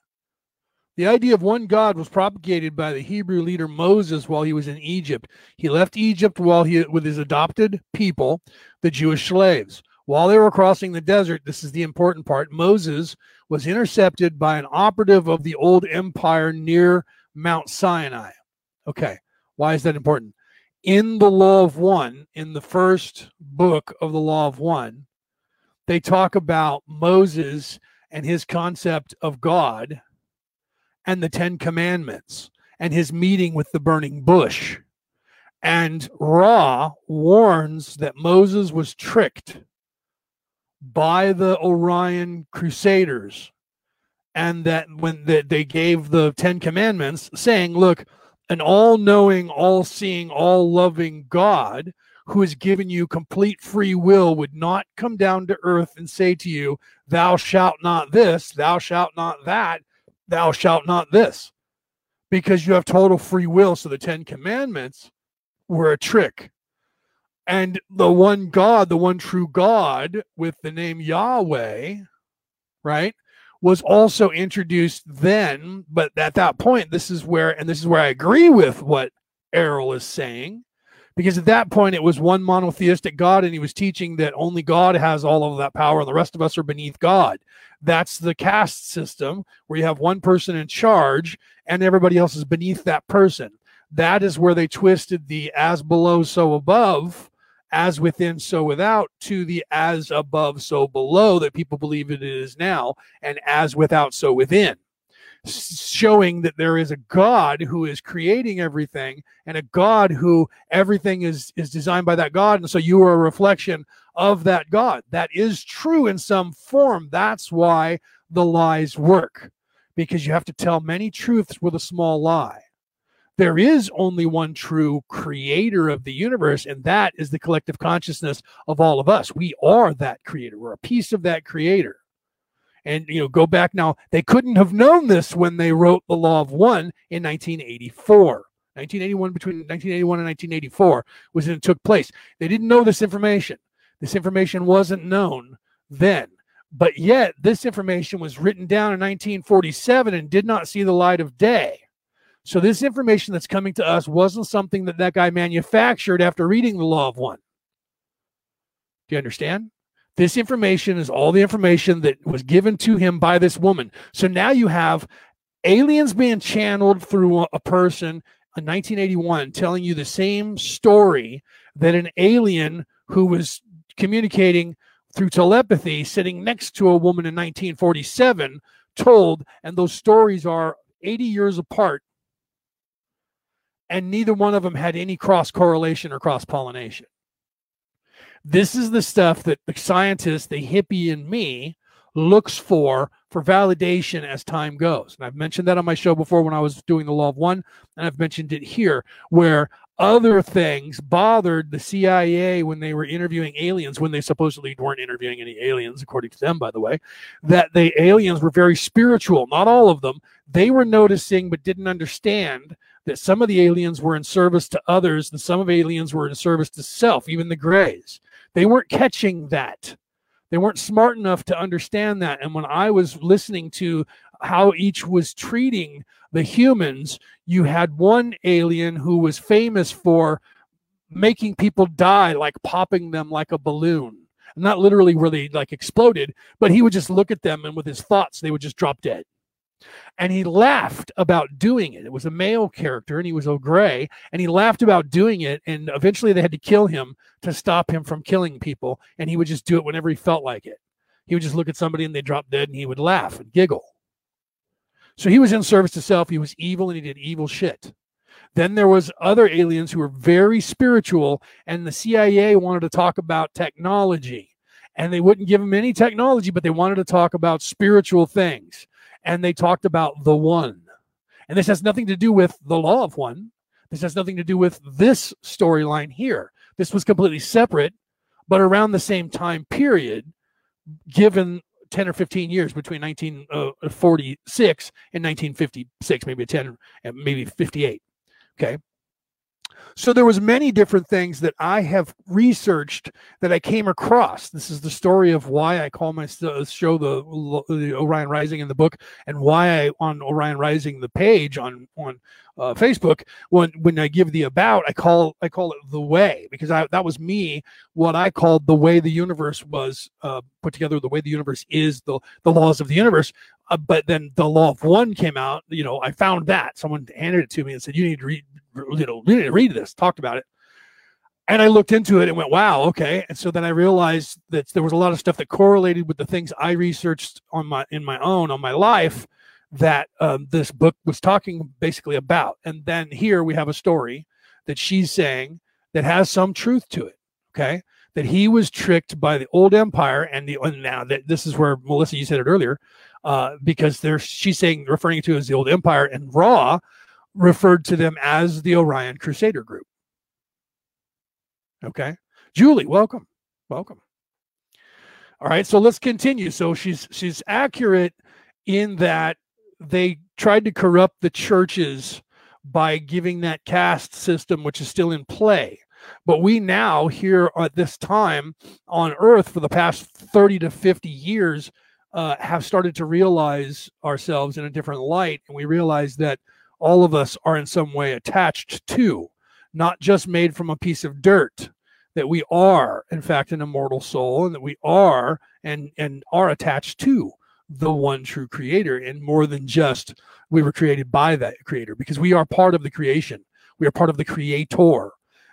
The idea of one God was propagated by the Hebrew leader Moses while he was in Egypt. He left Egypt while he with his adopted people, the Jewish slaves. While they were crossing the desert, this is the important part. Moses was intercepted by an operative of the old empire near Mount Sinai. Okay, why is that important? In the Law of One, in the first book of the Law of One, they talk about Moses and his concept of God and the Ten Commandments and his meeting with the burning bush. And Ra warns that Moses was tricked by the Orion Crusaders and that when the, they gave the Ten Commandments, saying, Look, an all knowing, all seeing, all loving God who has given you complete free will would not come down to earth and say to you, Thou shalt not this, thou shalt not that, thou shalt not this, because you have total free will. So the Ten Commandments were a trick. And the one God, the one true God with the name Yahweh, right, was also introduced then. But at that point, this is where, and this is where I agree with what Airl is saying, because at that point it was one monotheistic God, and he was teaching that only God has all of that power, and the rest of us are beneath God. That's the caste system where you have one person in charge, and everybody else is beneath that person. That is where they twisted the as below, so above as within, so without, to the as above, so below that people believe it is now, and as without, so within. Showing that there is a God who is creating everything and a God who everything is, is designed by that God. And so you are a reflection of that God. That is true in some form. That's why the lies work, because you have to tell many truths with a small lie there is only one true creator of the universe, and that is the collective consciousness of all of us. We are that creator, we're a piece of that creator. And, you know, go back now, they couldn't have known this when they wrote the Law of One in 1984. 1981, between 1981 and 1984 was when it took place. They didn't know this information. This information wasn't known then. But yet, this information was written down in 1947 and did not see the light of day. So this information that's coming to us wasn't something that that guy manufactured after reading the Law of One. Do you understand? This information is all the information that was given to him by this woman. So now you have aliens being channeled through a person in 1981 telling you the same story that an alien who was communicating through telepathy sitting next to a woman in 1947 told. And those stories are 80 years apart and neither one of them had any cross correlation or cross pollination. This is the stuff that the scientist, the hippie in me, looks for for validation as time goes. And I've mentioned that on my show before when I was doing the Law of One, and I've mentioned it here, where other things bothered the CIA when they were interviewing aliens, when they supposedly weren't interviewing any aliens, according to them, by the way, that the aliens were very spiritual. Not all of them. They were noticing but didn't understand that some of the aliens were in service to others and some of aliens were in service to self, even the grays. They weren't catching that. They weren't smart enough to understand that. And when I was listening to how each was treating the humans, you had one alien who was famous for making people die, like popping them like a balloon. Not literally where they like exploded, but he would just look at them and with his thoughts, they would just drop dead and he laughed about doing it. It was a male character and he was a gray and he laughed about doing it. And eventually they had to kill him to stop him from killing people. And he would just do it whenever he felt like it. He would just look at somebody and they drop dead and he would laugh and giggle. So he was in service to self. He was evil and he did evil shit. Then there was other aliens who were very spiritual and the CIA wanted to talk about technology and they wouldn't give him any technology, but they wanted to talk about spiritual things and they talked about the one. And this has nothing to do with the law of one. This has nothing to do with this storyline here. This was completely separate, but around the same time period, given 10 or 15 years between 1946 uh, and 1956, maybe 10, uh, maybe 58. Okay so there was many different things that i have researched that i came across. This is the story of why i call my show the, the orion rising in the book and why i on orion rising the page on on uh, facebook when when i give the about i call i call it the way because I, that was me what i called the way the universe was uh, put together the way the universe is the the laws of the universe uh, but then the law of one came out you know i found that someone handed it to me and said you need to read you know, we didn't read this, talked about it. And I looked into it and went, wow, okay. And so then I realized that there was a lot of stuff that correlated with the things I researched on my in my own on my life that um, this book was talking basically about. And then here we have a story that she's saying that has some truth to it. Okay. That he was tricked by the old empire and the and now that this is where Melissa, you said it earlier, uh, because there's she's saying referring to as the old empire and Ra referred to them as the Orion Crusader Group. Okay. Julie, welcome. Welcome. All right, so let's continue. So she's she's accurate in that they tried to corrupt the churches by giving that caste system which is still in play. But we now here at this time on earth for the past 30 to 50 years uh, have started to realize ourselves in a different light and we realize that all of us are in some way attached to not just made from a piece of dirt that we are in fact an immortal soul and that we are and and are attached to the one true creator and more than just we were created by that creator because we are part of the creation. We are part of the creator.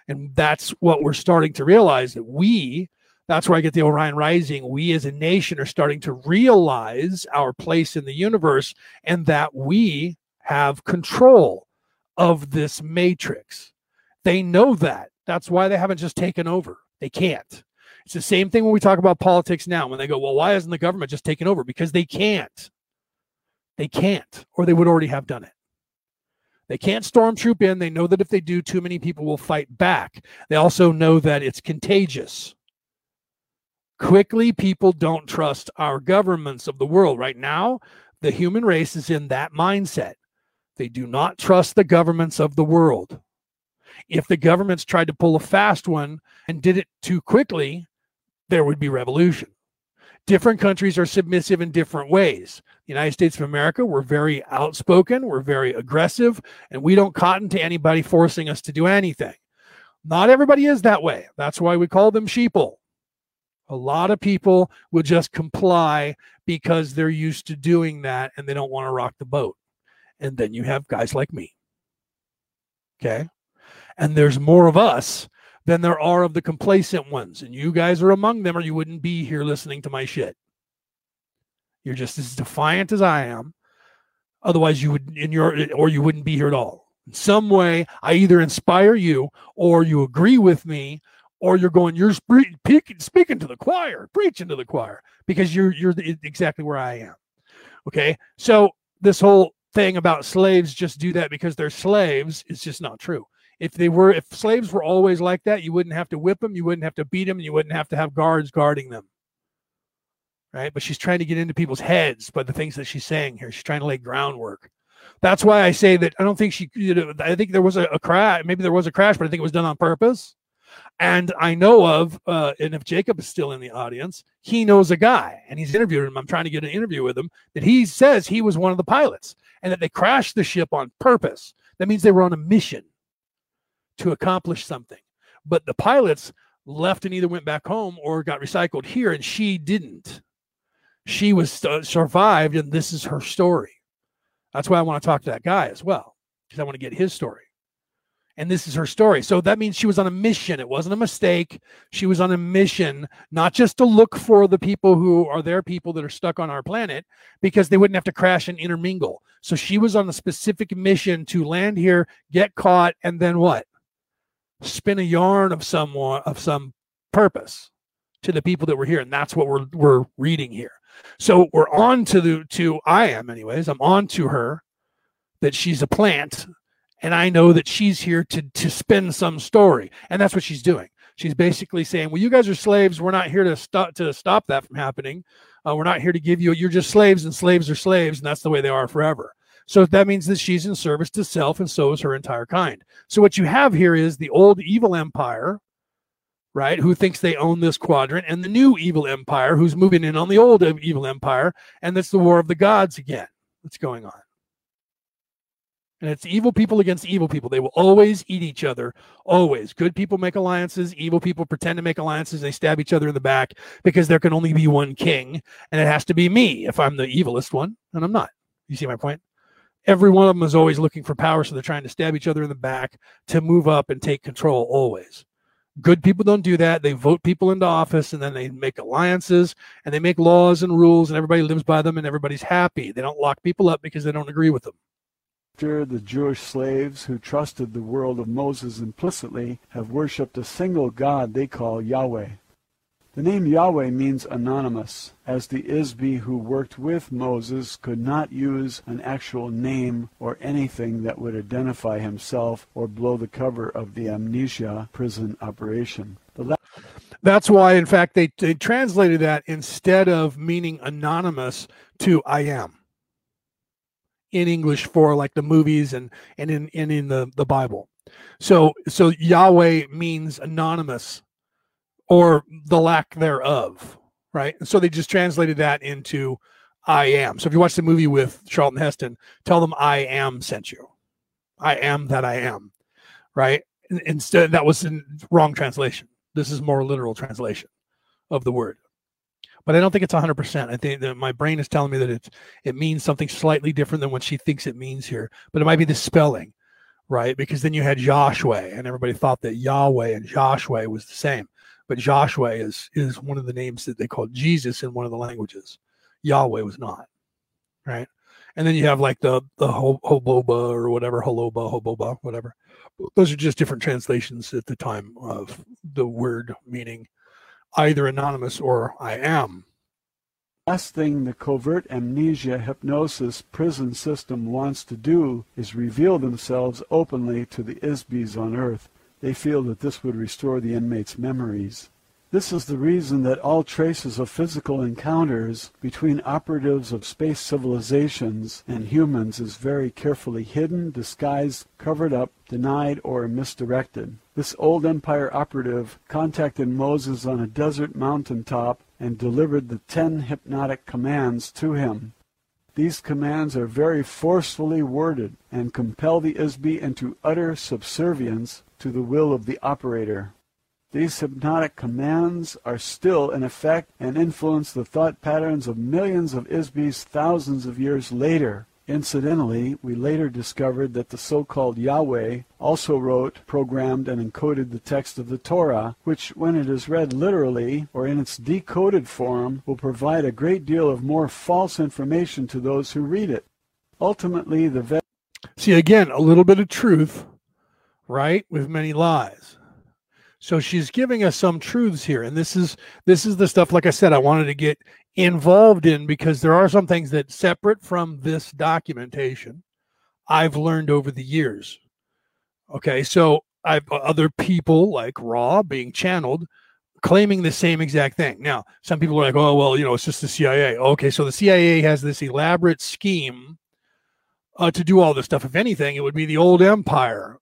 And that's what we're starting to realize that we that's where i get the orion rising we as a nation are starting to realize our place in the universe and that we have control of this matrix they know that that's why they haven't just taken over. They can't. It's the same thing when we talk about politics now. When they go, well, why hasn't the government just taken over? Because they can't. They can't, or they would already have done it. They can't stormtroop in. They know that if they do, too many people will fight back. They also know that it's contagious. Quickly, people don't trust our governments of the world. Right now, the human race is in that mindset. They do not trust the governments of the world. If the governments tried to pull a fast one and did it too quickly, there would be revolution. Different countries are submissive in different ways. The United States of America, we're very outspoken, we're very aggressive, and we don't cotton to anybody forcing us to do anything. Not everybody is that way. That's why we call them sheeple. A lot of people will just comply because they're used to doing that and they don't want to rock the boat. And then you have guys like me. Okay and there's more of us than there are of the complacent ones. And you guys are among them, or you wouldn't be here listening to my shit. You're just as defiant as I am. Otherwise, you would in your or you wouldn't be here at all. In some way, I either inspire you, or you agree with me, or you're going. You're speaking to the choir, preaching to the choir, because you're you're exactly where I am. Okay, so this whole thing about slaves just do that because they're slaves is just not true. If they were if slaves were always like that you wouldn't have to whip them you wouldn't have to beat them you wouldn't have to have guards guarding them. Right? But she's trying to get into people's heads by the things that she's saying here. She's trying to lay groundwork. That's why i say that i don't think she you know, i think there was a, a crash maybe there was a crash but i think it was done on purpose and i know of uh, and if jacob is still in the audience he knows a guy and he's interviewed him i'm trying to get an interview with him that he says he was one of the pilots and that they crashed the ship on purpose that means they were on a mission to accomplish something. But the pilots left and either went back home or got recycled here, and she didn't. She was uh, survived, and this is her story. That's why I want to talk to that guy as well, because I want to get his story. And this is her story. So that means she was on a mission. It wasn't a mistake. She was on a mission, not just to look for the people who are their people that are stuck on our planet, because they wouldn't have to crash and intermingle. So she was on a specific mission to land here, get caught, and then what? spin a yarn of someone of some purpose to the people that were here and that's what we're we're reading here so we're on to the to i am anyways i'm on to her that she's a plant and i know that she's here to to spin some story. And that's what she's doing. She's basically saying well you guys are slaves. We're not here to stop to stop that from happening. Uh, we're not here to give you you're just slaves and slaves are slaves and that's the way they are forever. So that means that she's in service to self, and so is her entire kind. So what you have here is the old evil empire, right, who thinks they own this quadrant, and the new evil empire who's moving in on the old evil empire, and that's the war of the gods again that's going on. And it's evil people against evil people. They will always eat each other. Always. Good people make alliances. Evil people pretend to make alliances. They stab each other in the back because there can only be one king. And it has to be me if I'm the evilest one. And I'm not. You see my point? every one of them is always looking for power, so they're trying to stab each other in the back to move up and take control always. Good people don't do that. They vote people into office and then they make alliances and they make laws and rules and everybody lives by them and everybody's happy. They don't lock people up because they don't agree with them. After the Jewish slaves who trusted the world of Moses implicitly have worshipped a single God they call Yahweh. The name Yahweh means anonymous, as the IS-BE who worked with Moses could not use an actual name or anything that would identify himself or blow the cover of the amnesia prison operation. That's why, in fact, they, they translated that instead of meaning anonymous to I am in English for like the movies and and in and in the the Bible. So so Yahweh means anonymous or the lack thereof, right? And so they just translated that into I am. So if you watch the movie with Charlton Heston, tell them I am sent you. I am that I am, right? Instead, that was in wrong translation. This is more literal translation of the word but I don't think it's 100%. I think that my brain is telling me that it it means something slightly different than what she thinks it means here. But it might be the spelling, right? Because then you had Joshua, and everybody thought that Yahweh and Joshua was the same. But Joshua is is one of the names that they called Jesus in one of the languages. Yahweh was not, right? And then you have like the the hoboba or whatever, holoba, hoboba, whatever. Those are just different translations at the time of the word meaning either anonymous or I am. Last thing the covert amnesia hypnosis prison system wants to do is reveal themselves openly to the IS-BEs on Earth. They feel that this would restore the inmates' memories. This is the reason that all traces of physical encounters between operatives of space civilizations and humans is very carefully hidden, disguised, covered up, denied, or misdirected. This old empire operative contacted Moses on a desert mountain top and delivered the ten hypnotic commands to him. These commands are very forcefully worded and compel the IS-BE into utter subservience to the will of the operator. These hypnotic commands are still in effect and influence the thought patterns of millions of IS-BEs thousands of years later. Incidentally, we later discovered that the so-called Yahweh also wrote, programmed, and encoded the text of the Torah, which, when it is read literally or in its decoded form, will provide a great deal of more false information to those who read it. Ultimately, the See again, a little bit of truth, right, with many lies. So she's giving us some truths here, and this is this is the stuff. Like I said, I wanted to get involved in because there are some things that separate from this documentation. I've learned over the years. Okay, so I've other people like Ra being channeled claiming the same exact thing. Now, some people are like, "Oh, well, you know, it's just the CIA." Okay, so the CIA has this elaborate scheme uh, to do all this stuff. If anything, it would be the old empire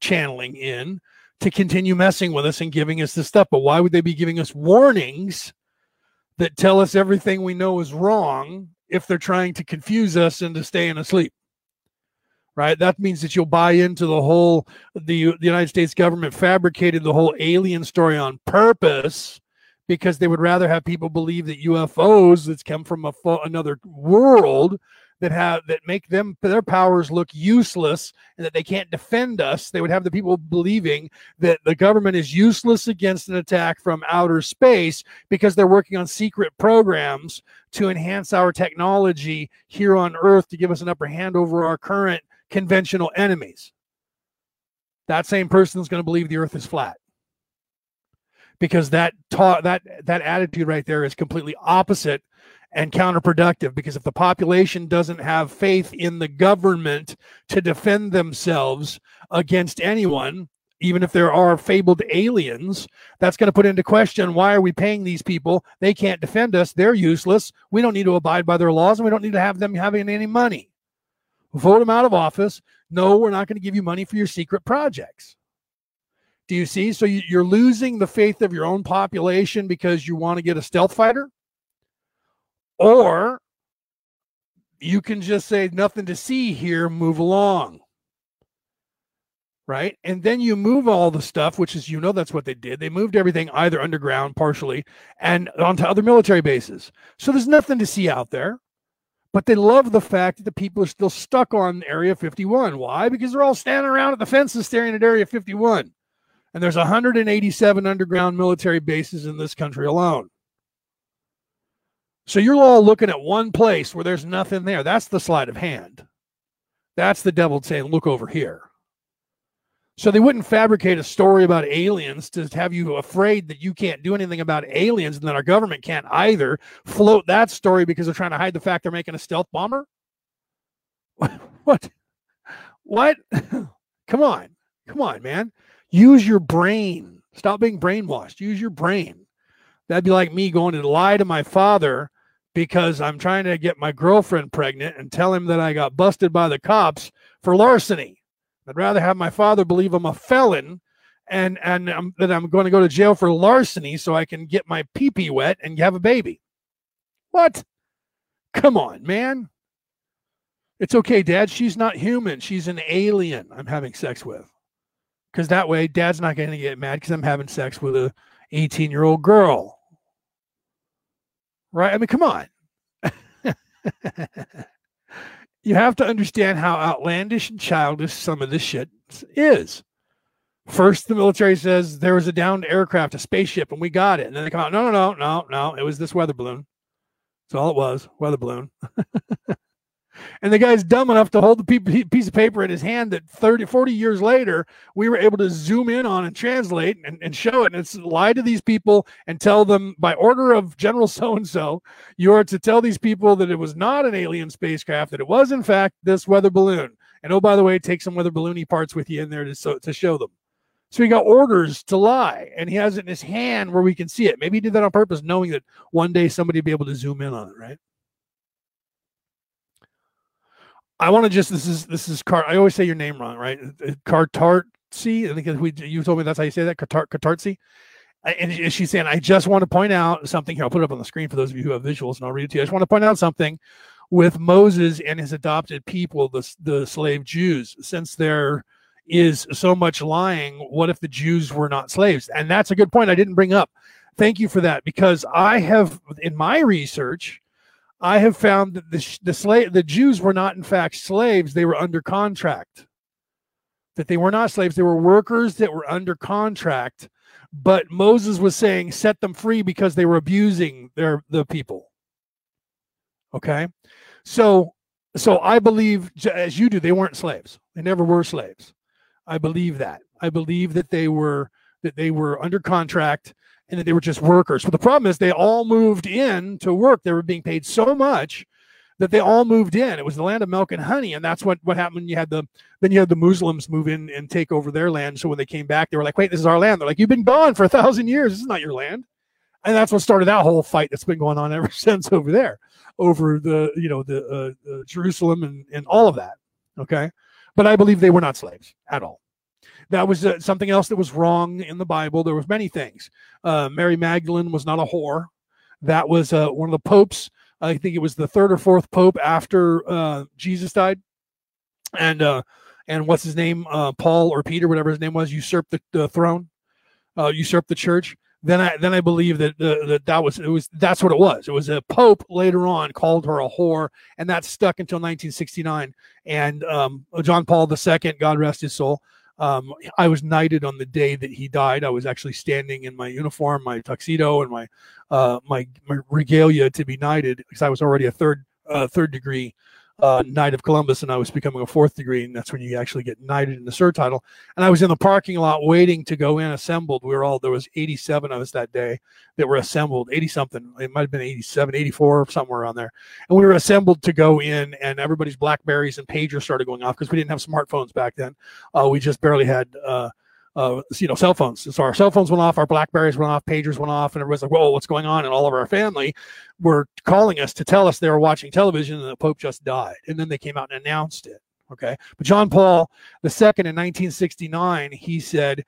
channeling in to continue messing with us and giving us this stuff. But why would they be giving us warnings that tell us everything we know is wrong if they're trying to confuse us into staying asleep? Right? That means that you'll buy into the whole the, the United States government fabricated the whole alien story on purpose because they would rather have people believe that UFOs that's come from a another world that have that make them their powers look useless and that they can't defend us they would have the people believing that the government is useless against an attack from outer space because they're working on secret programs to enhance our technology here on earth to give us an upper hand over our current conventional enemies. That same person is going to believe the earth is flat. Because that ta- that that attitude right there is completely opposite and counterproductive because if the population doesn't have faith in the government to defend themselves against anyone, even if there are fabled aliens, that's going to put into question why are we paying these people? They can't defend us. They're useless. We don't need to abide by their laws and we don't need to have them having any money. Vote them out of office. No, we're not going to give you money for your secret projects. Do you see? So you're losing the faith of your own population because you want to get a stealth fighter? Or you can just say nothing to see here, move along. Right. And then you move all the stuff, which is, you know, that's what they did. They moved everything either underground, partially, and onto other military bases. So there's nothing to see out there. But they love the fact that the people are still stuck on Area 51. Why? Because they're all standing around at the fences staring at Area 51. And there's 187 underground military bases in this country alone. So you're all looking at one place where there's nothing there. That's the sleight of hand. That's the devil saying, look over here. So they wouldn't fabricate a story about aliens to have you afraid that you can't do anything about aliens and that our government can't either float that story because they're trying to hide the fact they're making a stealth bomber. what? What? Come on. Come on, man. Use your brain. Stop being brainwashed. Use your brain. That'd be like me going to lie to my father because I'm trying to get my girlfriend pregnant and tell him that I got busted by the cops for larceny. I'd rather have my father believe I'm a felon and and um, that I'm going to go to jail for larceny so I can get my pee pee wet and have a baby. What? Come on, man. It's okay, Dad. She's not human. She's an alien I'm having sex with. Because that way, Dad's not going to get mad because I'm having sex with a 18 year old girl. Right? I mean, come on. you have to understand how outlandish and childish some of this shit is. First, the military says there was a downed aircraft, a spaceship, and we got it. And then they come out, no, no, no, no, no. It was this weather balloon. That's all it was, weather balloon. and the guy's dumb enough to hold the piece of paper in his hand that 30, 40 years later, we were able to zoom in on and translate and, and show it. And it's lie to these people and tell them by order of General so and so, you are to tell these people that it was not an alien spacecraft, that it was, in fact, this weather balloon. And oh, by the way, take some weather balloony parts with you in there to, so, to show them. So he got orders to lie, and he has it in his hand where we can see it. Maybe he did that on purpose, knowing that one day somebody would be able to zoom in on it, right? I want to just this is this is Car. I always say your name wrong, right? Uh, uh, Cartartsi. I think we you told me that's how you say that. Cartar. And she's saying, I just want to point out something here. I'll put it up on the screen for those of you who have visuals, and I'll read it to you. I just want to point out something with Moses and his adopted people, the the slave Jews, since there is so much lying. What if the Jews were not slaves? And that's a good point. I didn't bring up. Thank you for that because I have in my research I have found that the the slave the Jews were not in fact slaves; they were under contract. That they were not slaves; they were workers that were under contract. But Moses was saying, "Set them free because they were abusing their the people." Okay, so so I believe, as you do, they weren't slaves. They never were slaves. I believe that. I believe that they were that they were under contract and that they were just workers. But the problem is they all moved in to work. They were being paid so much that they all moved in. It was the land of milk and honey, and that's what what happened. You had the then you had the Muslims move in and take over their land. So when they came back, they were like, "Wait, this is our land." They're like, "You've been gone for a thousand years. This is not your land." And that's what started that whole fight that's been going on ever since over there, over the you know the uh, uh, Jerusalem and and all of that. Okay, but I believe they were not slaves at all that was uh, something else that was wrong in the Bible. There was many things. Uh, Mary Magdalene was not a whore. That was uh, one of the popes. I think it was the third or fourth pope after uh, Jesus died, and uh, and what's his name? Uh, Paul or Peter, whatever his name was, usurped the, the throne, usurped the church. Then I then I believe that that that was it was that's what it was. It was a pope later on called her a whore, and that stuck until 1969. And um, John Paul II, God rest his soul, um, I was knighted on the day that he died. I was actually standing in my uniform, my tuxedo, and my uh, my, my regalia to be knighted because I was already a third uh, third degree uh, Knight of Columbus, and I was becoming a fourth degree, and that's when you actually get knighted in the Sir title. And I was in the parking lot waiting to go in, assembled. We were all there was 87 of us that day that were assembled, 80 something. It might have been 87, 84, somewhere around there. And we were assembled to go in, and everybody's Blackberries and pagers started going off because we didn't have smartphones back then. Uh, we just barely had. Uh, uh, you know, cell phones. So our cell phones went off, our Blackberries went off, pagers went off, and everybody's like, "Whoa, what's going on?" And all of our family were calling us to tell us they were watching television and the Pope just died. And then they came out and announced it. Okay, but John Paul II in 1969, he said,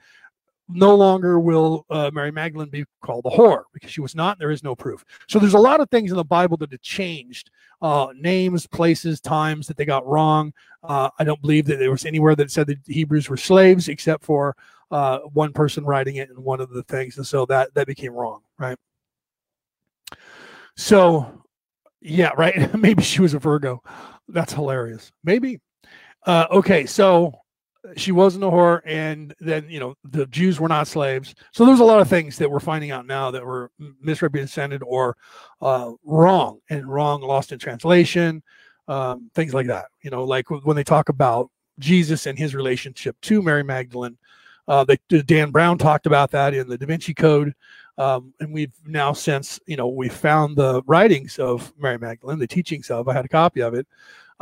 "No longer will uh, Mary Magdalene be called a whore because she was not. There is no proof." So there's a lot of things in the Bible that have changed. Uh, names, places, times that they got wrong. Uh, I don't believe that there was anywhere that said that Hebrews were slaves, except for uh, one person writing it in one of the things, and so that that became wrong, right? So, yeah, right. Maybe she was a Virgo. That's hilarious. Maybe. Uh, okay, so she wasn't a whore, and then you know the Jews were not slaves. So there's a lot of things that we're finding out now that were misrepresented or uh, wrong, and wrong, lost in translation, um, things like that. You know, like when they talk about Jesus and his relationship to Mary Magdalene. Uh, the, Dan Brown talked about that in the Da Vinci Code. Um, and we've now since, you know, we found the writings of Mary Magdalene, the teachings of, I had a copy of it.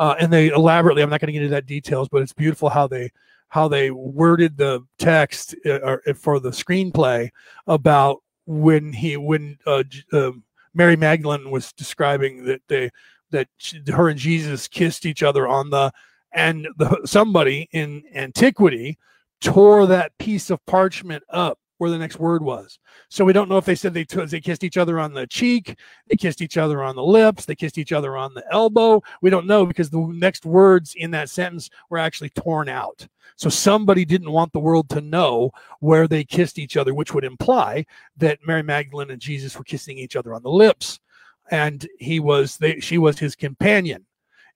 Uh, and they elaborately, I'm not going to get into that details, but it's beautiful how they how they worded the text uh, for the screenplay about when he when uh, uh, Mary Magdalene was describing that they that she, her and Jesus kissed each other on the and the, somebody in antiquity tore that piece of parchment up where the next word was. So we don't know if they said they t- they kissed each other on the cheek, they kissed each other on the lips, they kissed each other on the elbow. We don't know because the next words in that sentence were actually torn out. So somebody didn't want the world to know where they kissed each other, which would imply that Mary Magdalene and Jesus were kissing each other on the lips, and he was they, she was his companion.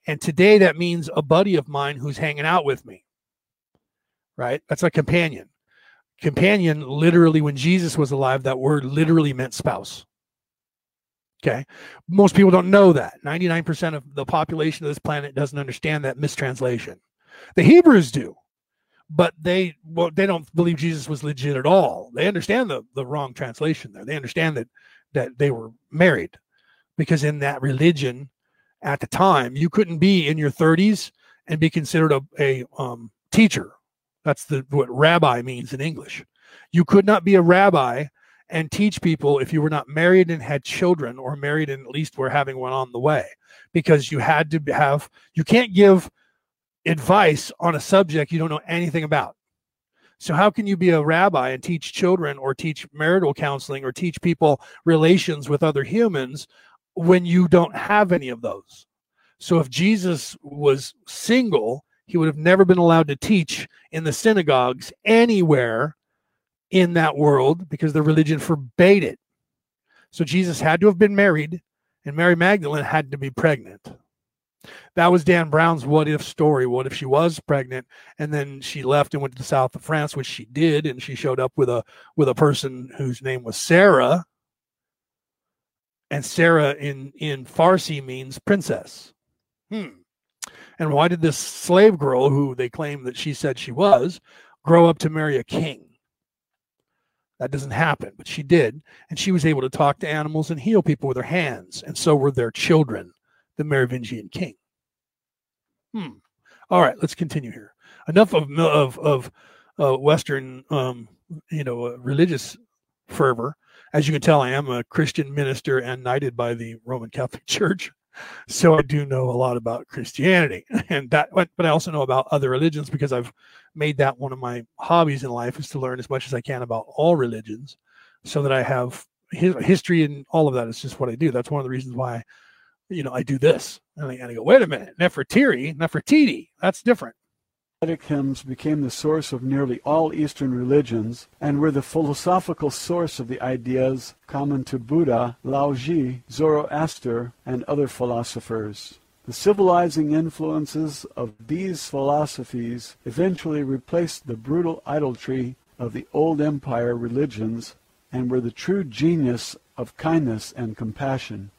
And today that means a buddy of mine who's hanging out with me. Right? That's a companion companion literally when jesus was alive that word literally meant spouse. Okay? Most people don't know that. 99% of the population of this planet doesn't understand that mistranslation. The hebrews do but they well they don't believe jesus was legit at all. They understand the, the wrong translation there. They understand that that they were married because in that religion at the time you couldn't be in your 30s and be considered a, a um, teacher that's the what rabbi means in English. You could not be a rabbi and teach people if you were not married and had children or married and at least were having one on the way because you had to have you can't give advice on a subject you don't know anything about. So how can you be a rabbi and teach children or teach marital counseling or teach people relations with other humans when you don't have any of those? So if Jesus was single he would have never been allowed to teach in the synagogues anywhere in that world because the religion forbade it. So Jesus had to have been married, and Mary Magdalene had to be pregnant. That was Dan Brown's what if story. What if she was pregnant and then she left and went to the south of France, which she did, and she showed up with a with a person whose name was Sarah. And Sarah in in Farsi means princess. Hmm. And why did this slave girl, who they claim that she said she was, grow up to marry a king? That doesn't happen, but she did. And she was able to talk to animals and heal people with her hands. And so were their children, the Merovingian king. Hmm. All right, let's continue here. Enough of of of uh, Western, um, you know, uh, religious fervor. As you can tell, I am a Christian minister and knighted by the Roman Catholic Church so I do know a lot about Christianity, and that. But I also know about other religions because I've made that one of my hobbies in life is to learn as much as I can about all religions, so that I have history and all of that. Is just what I do. That's one of the reasons why, you know, I do this. And I, and I go, wait a minute, Nefertiti, Nefertiti, that's different. Vedic hymns became the source of nearly all Eastern religions and were the philosophical source of the ideas common to Buddha, Laozi, Zoroaster, and other philosophers. The civilizing influences of these philosophies eventually replaced the brutal idolatry of the old empire religions and were the true genius of kindness and compassion.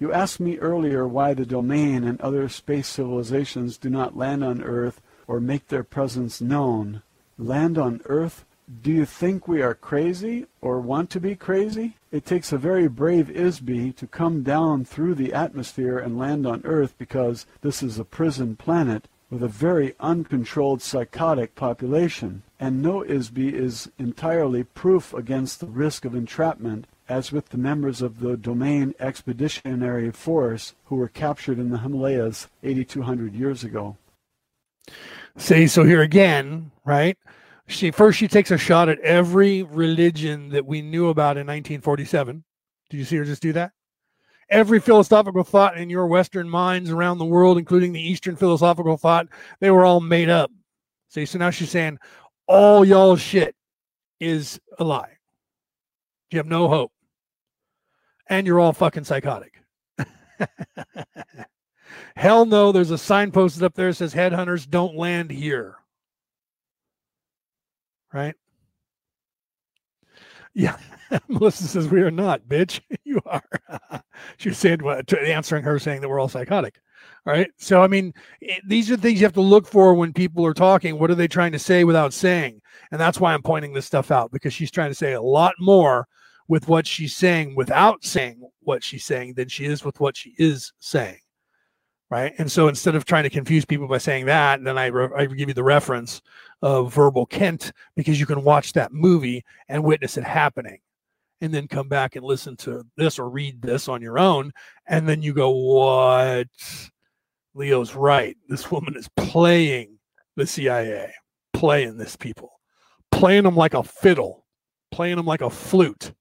You asked me earlier why the domain and other space civilizations do not land on Earth or make their presence known. Land on Earth? Do you think we are crazy or want to be crazy? It takes a very brave IS-BE to come down through the atmosphere and land on Earth because this is a prison planet with a very uncontrolled psychotic population. And no IS-BE is entirely proof against the risk of entrapment as with the members of the Domain Expeditionary Force who were captured in the Himalayas 8,200 years ago. See, so here again, right? She first she takes a shot at every religion that we knew about in 1947. Did you see her just do that? Every philosophical thought in your Western minds around the world, including the Eastern philosophical thought, they were all made up. See, so now she's saying all y'all shit is a lie. You have no hope. And you're all fucking psychotic. Hell no, there's a sign posted up there that says headhunters don't land here. Right? Yeah. Melissa says we are not, bitch. You are. she was saying what answering her saying that we're all psychotic. right? So, I mean, it, these are things you have to look for when people are talking. What are they trying to say without saying? And that's why I'm pointing this stuff out because she's trying to say a lot more with what she's saying without saying what she's saying than she is with what she is saying. Right. And so instead of trying to confuse people by saying that, then I, re- I give you the reference of Verbal Kint because you can watch that movie and witness it happening and then come back and listen to this or read this on your own. And then you go, what? Leo's right. This woman is playing the CIA, playing this people, playing them like a fiddle, playing them like a flute.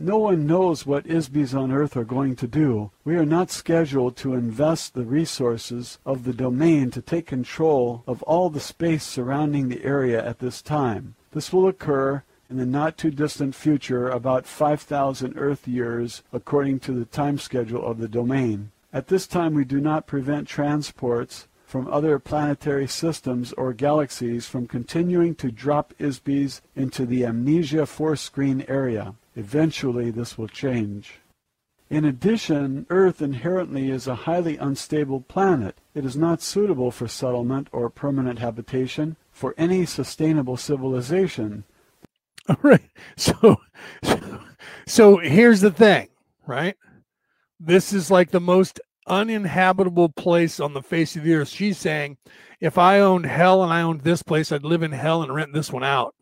No one knows what IS-BEs on Earth are going to do. We are not scheduled to invest the resources of the domain to take control of all the space surrounding the area at this time. This will occur in the not too distant future, about 5,000 Earth years, according to the time schedule of the domain. At this time, we do not prevent transports from other planetary systems or galaxies from continuing to drop IS-BEs into the amnesia force screen area. Eventually, this will change. In addition, Earth inherently is a highly unstable planet. It is not suitable for settlement or permanent habitation for any sustainable civilization. All right. So, so, so here's the thing, right? This is like the most uninhabitable place on the face of the earth. She's saying, if I owned hell and I owned this place, I'd live in hell and rent this one out.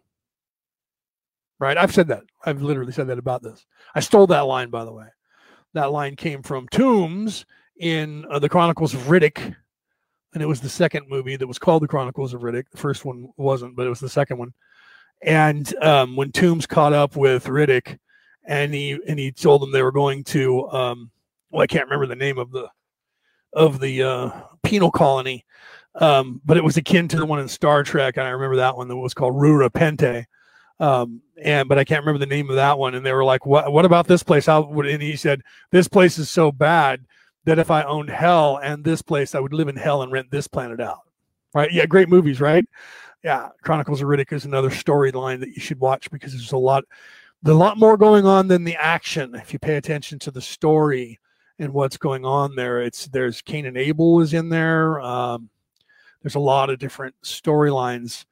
Right? I've said that. I've literally said that about this. I stole that line, by the way. That line came from Toombs in uh, the Chronicles of Riddick. And it was the second movie that was called The Chronicles of Riddick. The first one wasn't, but it was the second one. And um, when Toombs caught up with Riddick, and he and he told them they were going to um, well, I can't remember the name of the of the uh, penal colony, um, but it was akin to the one in Star Trek, and I remember that one that was called Rura Penthe. Um, and but I can't remember the name of that one. And they were like, "What? What about this place?" How? Would?" And he said, "This place is so bad that if I owned hell and this place, I would live in hell and rent this planet out." Right? Yeah, great movies, right? yeah, Chronicles of Riddick is another storyline that you should watch because there's a lot, there's a lot more going on than the action. If you pay attention to the story and what's going on there, it's there's Cain and Abel is in there. Um, there's a lot of different storylines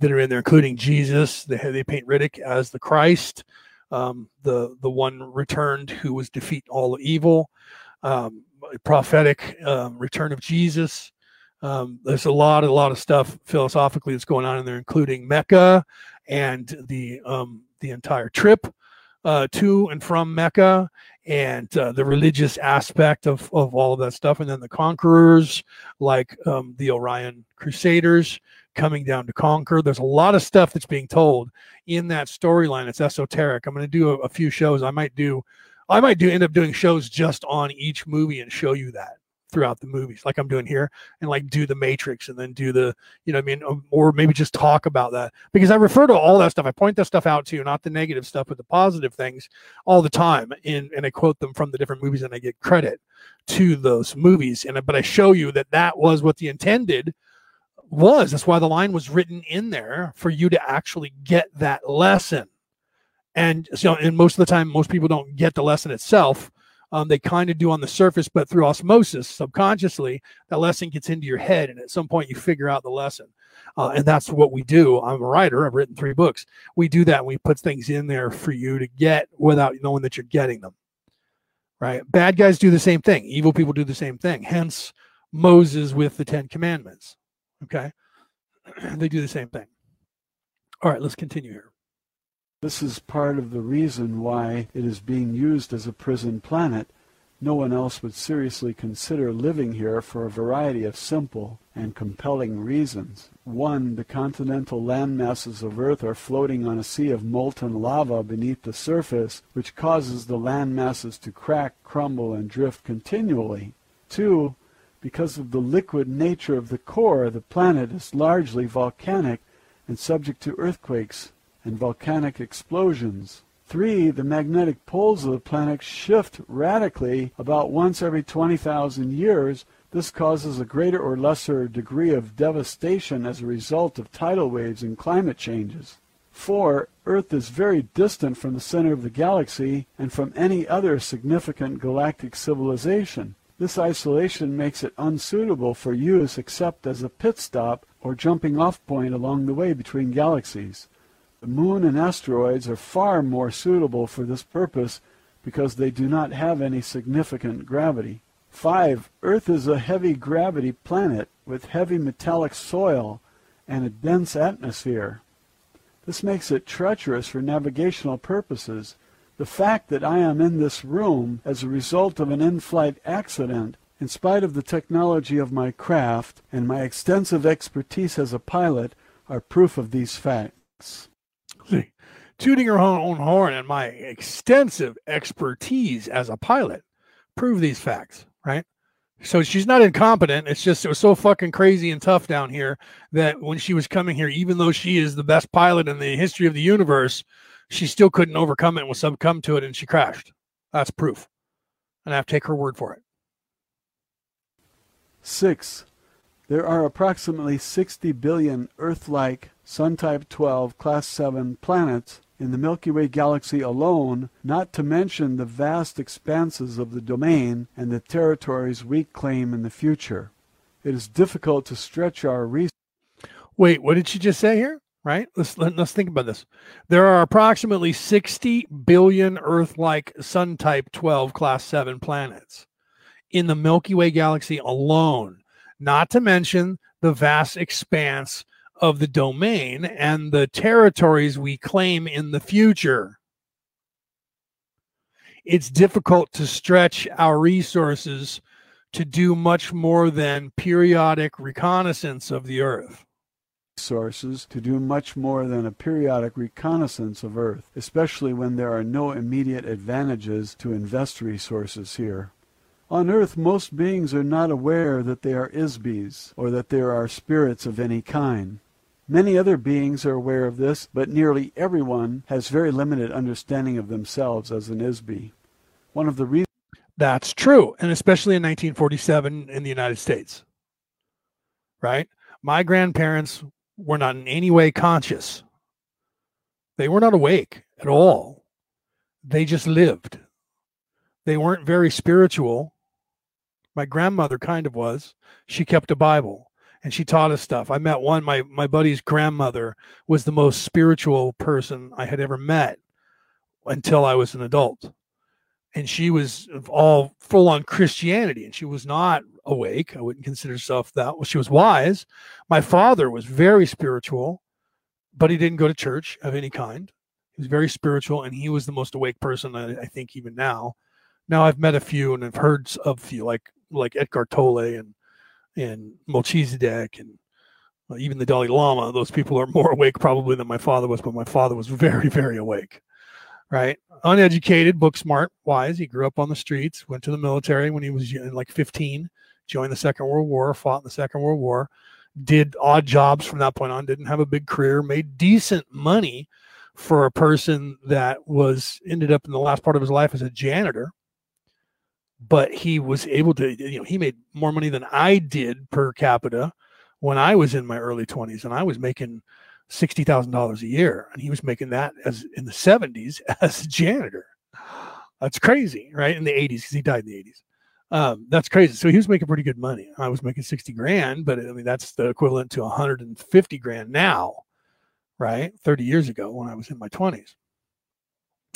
that are in there, including Jesus. They they paint Riddick as the Christ, um, the the one returned who was defeat all evil. Um, prophetic um, return of Jesus. Um, there's a lot, a lot of stuff philosophically that's going on in there, including Mecca and the um, the entire trip uh, to and from Mecca and uh, the religious aspect of, of all of that stuff. And then the conquerors, like um, the Orion Crusaders coming down to conquer. There's a lot of stuff that's being told in that storyline. It's esoteric. I'm going to do a, a few shows. I might do, I might do end up doing shows just on each movie and show you that throughout the movies like i'm doing here and like do the matrix and then do the you know i mean um, or maybe just talk about that because i refer to all that stuff i point that stuff out to you not the negative stuff but the positive things all the time and and i quote them from the different movies and i get credit to those movies and but i show you that that was what the intended was that's why the line was written in there for you to actually get that lesson and so and most of the time most people don't get the lesson itself um, they kind of do on the surface, but through osmosis, subconsciously, that lesson gets into your head, and at some point, you figure out the lesson. Uh, and that's what we do. I'm a writer. I've written three books. We do that. We put things in there for you to get without knowing that you're getting them. Right? Bad guys do the same thing. Evil people do the same thing. Hence, Moses with the Ten Commandments. Okay, they do the same thing. All right, let's continue here. This is part of the reason why it is being used as a prison planet. No one else would seriously consider living here for a variety of simple and compelling reasons. One, the continental land masses of Earth are floating on a sea of molten lava beneath the surface, which causes the land masses to crack, crumble, and drift continually. Two, because of the liquid nature of the core, the planet is largely volcanic and subject to earthquakes and volcanic explosions. Three, the magnetic poles of the planet shift radically about once every 20,000 years. This causes a greater or lesser degree of devastation as a result of tidal waves and climate changes. Four, Earth is very distant from the center of the galaxy and from any other significant galactic civilization. This isolation makes it unsuitable for use except as a pit stop or jumping off point along the way between galaxies. The moon and asteroids are far more suitable for this purpose because they do not have any significant gravity. 5. Earth is a heavy gravity planet with heavy metallic soil and a dense atmosphere. This makes it treacherous for navigational purposes. The fact that I am in this room as a result of an in-flight accident, in spite of the technology of my craft and my extensive expertise as a pilot, are proof of these facts. See, tooting her own horn and my extensive expertise as a pilot prove these facts, right? So she's not incompetent. It's just it was so fucking crazy and tough down here that when she was coming here, even though she is the best pilot in the history of the universe, she still couldn't overcome it and was succumb to it and she crashed. That's proof. And I have to take her word for it. Six. There are approximately 60 billion Earth like Sun Type 12 Class 7 planets in the Milky Way galaxy alone, not to mention the vast expanses of the domain and the territories we claim in the future. It is difficult to stretch our research. Wait, what did she just say here? Right? Let's let, us let us think about this. There are approximately 60 billion Earth-like Sun type 12 class 7 planets in the Milky Way galaxy alone, not to mention the vast expanse of the domain and the territories we claim in the future. It's difficult to stretch our resources to do much more than periodic reconnaissance of the Earth. Sources to do much more than a periodic reconnaissance of Earth, especially when there are no immediate advantages to invest resources here. On Earth, most beings are not aware that they are IS-BEs, or that there are spirits of any kind. Many other beings are aware of this, but nearly everyone has very limited understanding of themselves as an IS-BE. One of the reasons that's true, and especially in 1947 in the United States. Right? My grandparents were not in any way conscious. They were not awake at all. They just lived. They weren't very spiritual. My grandmother kind of was. She kept a Bible and she taught us stuff. I met one, my my buddy's grandmother was the most spiritual person I had ever met until I was an adult. And she was all full on Christianity and she was not awake. I wouldn't consider herself that. Well, she was wise. My father was very spiritual, but he didn't go to church of any kind. He was very spiritual and he was the most awake person I, I think even now. Now I've met a few and I've heard of a few like like Eckhart Tolle and and Melchizedek and uh, even the Dalai Lama, those people are more awake probably than my father was, but my father was very, very awake. Right? Uneducated, book smart, wise. He grew up on the streets, went to the military when he was like 15, joined the Second World War, fought in the Second World War, did odd jobs from that point on, didn't have a big career, made decent money for a person that was ended up in the last part of his life as a janitor but he was able to you know he made more money than i did per capita when i was in my early 20s and i was making $60000 a year and he was making that as in the 70s as a janitor. That's crazy right? In the 80s because he died in the 80s um, that's crazy. So he was making pretty good money. I was making 60 grand but i mean that's the equivalent to 150 grand now right? 30 years ago when i was in my 20s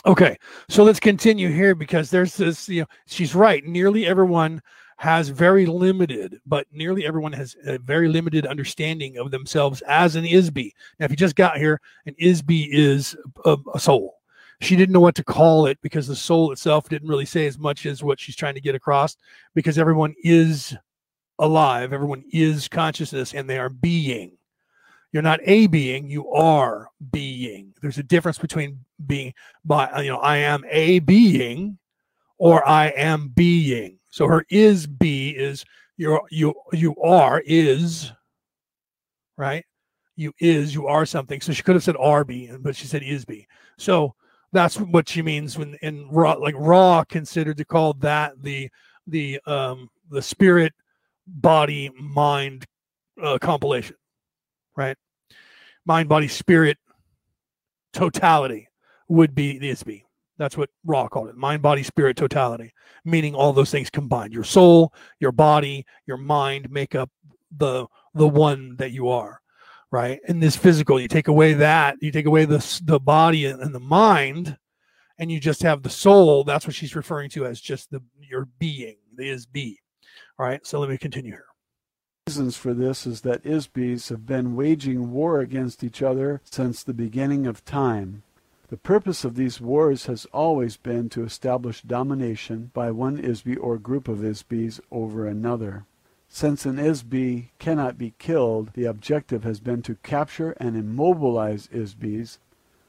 Okay, so let's continue here because there's this, you know, she's right. Nearly everyone has very limited, but nearly everyone has a very limited understanding of themselves as an IS-BE. Now, if you just got here, an IS-BE is a, a soul. She didn't know what to call it because the soul itself didn't really say as much as what she's trying to get across because everyone is alive, everyone is consciousness, and they are being. You're not a being, you are being. There's a difference between being by you know, I am a being or I am being. So her is be is you're you you are is right? You is, you are something. So she could have said are being, but she said is be. So that's what she means when in Ra like Ra considered to call that the the um the spirit body mind uh, compilation right? Mind, body, spirit, totality would be the IS-BE. That's what Ra called it mind, body, spirit, totality, meaning all those things combined. Your soul, your body, your mind make up the the one that you are right? In this physical you take away that you take away the the body and the mind and you just have the soul that's what she's referring to as just the your being the is be all right so let me continue here. Reasons for this is that IS-BEs have been waging war against each other since the beginning of time the purpose of these wars has always been to establish domination by one IS-BE or group of IS-BEs over another since an IS-BE cannot be killed, the objective has been to capture and immobilize IS-BEs.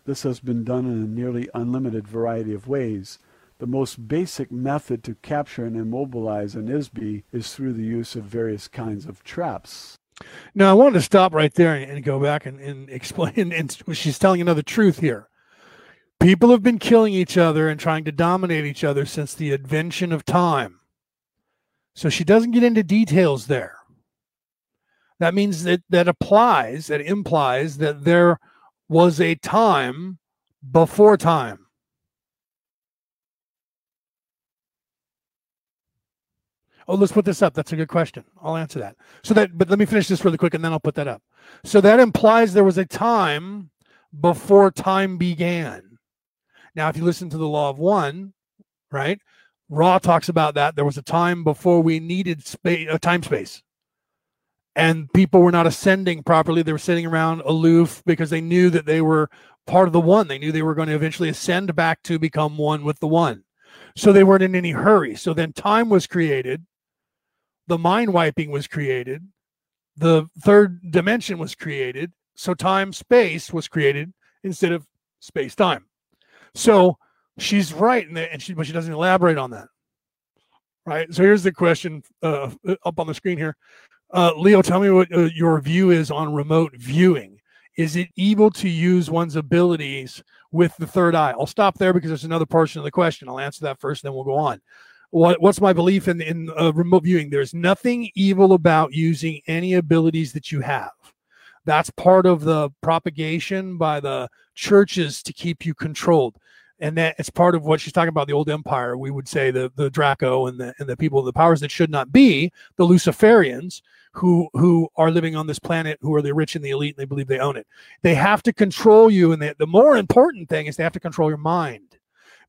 This has been done in a nearly unlimited variety of ways. The most basic method to capture and immobilize an IS-BE is through the use of various kinds of traps. Now, I wanted to stop right there and, go back and, and explain. And she's telling another truth here. People have been killing each other and trying to dominate each other since the invention of time. So she doesn't get into details there. That means that that applies, that implies that there was a time before time. Oh, let's put this up. That's a good question. I'll answer that. So that, but let me finish this really quick and then I'll put that up. So that implies there was a time before time began. Now, if you listen to the law of one, right, Ra talks about that. There was a time before we needed space, uh, time space, and people were not ascending properly. They were sitting around aloof because they knew that they were part of the one. They knew they were going to eventually ascend back to become one with the one. So they weren't in any hurry. So then time was created, the mind wiping was created, the third dimension was created. So time space was created instead of space time. So she's right, and, and she but she doesn't elaborate on that. Right. So here's the question uh, up on the screen here. Uh, Leo, tell me what uh, your view is on remote viewing. Is it evil to use one's abilities with the third eye? I'll stop there because there's another portion of the question. I'll answer that first, then we'll go on. What, what's my belief in, in uh, remote viewing? There's nothing evil about using any abilities that you have. That's part of the propagation by the churches to keep you controlled and that it's part of what she's talking about the old empire we would say the the draco and the and the people the powers that should not be the luciferians who who are living on this planet who are the rich and the elite and they believe they own it. They have to control you and they, the more important thing is they have to control your mind.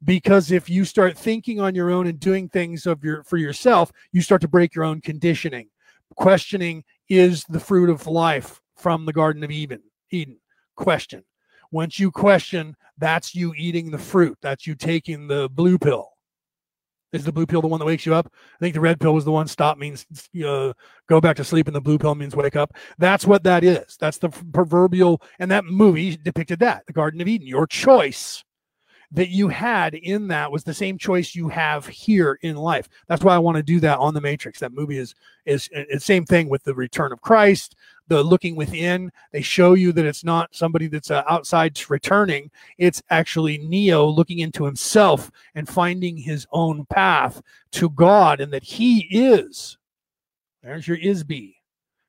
Because if you start thinking on your own and doing things of your for yourself you start to break your own conditioning. Questioning is the fruit of life from the garden of eden. Eden. Question. Once you question that's you eating the fruit. That's you taking the blue pill. Is the blue pill the one that wakes you up? I think the red pill was the one stop means uh, go back to sleep, and the blue pill means wake up. That's what that is. That's the proverbial, and that movie depicted that the Garden of Eden. Your choice that you had in that was the same choice you have here in life. That's why I want to do that on the Matrix. That movie is is the same thing with the return of Christ, the looking within. They show you that it's not somebody that's uh, outside returning. It's actually Neo looking into himself and finding his own path to God, and that he is. There's your IS-BE.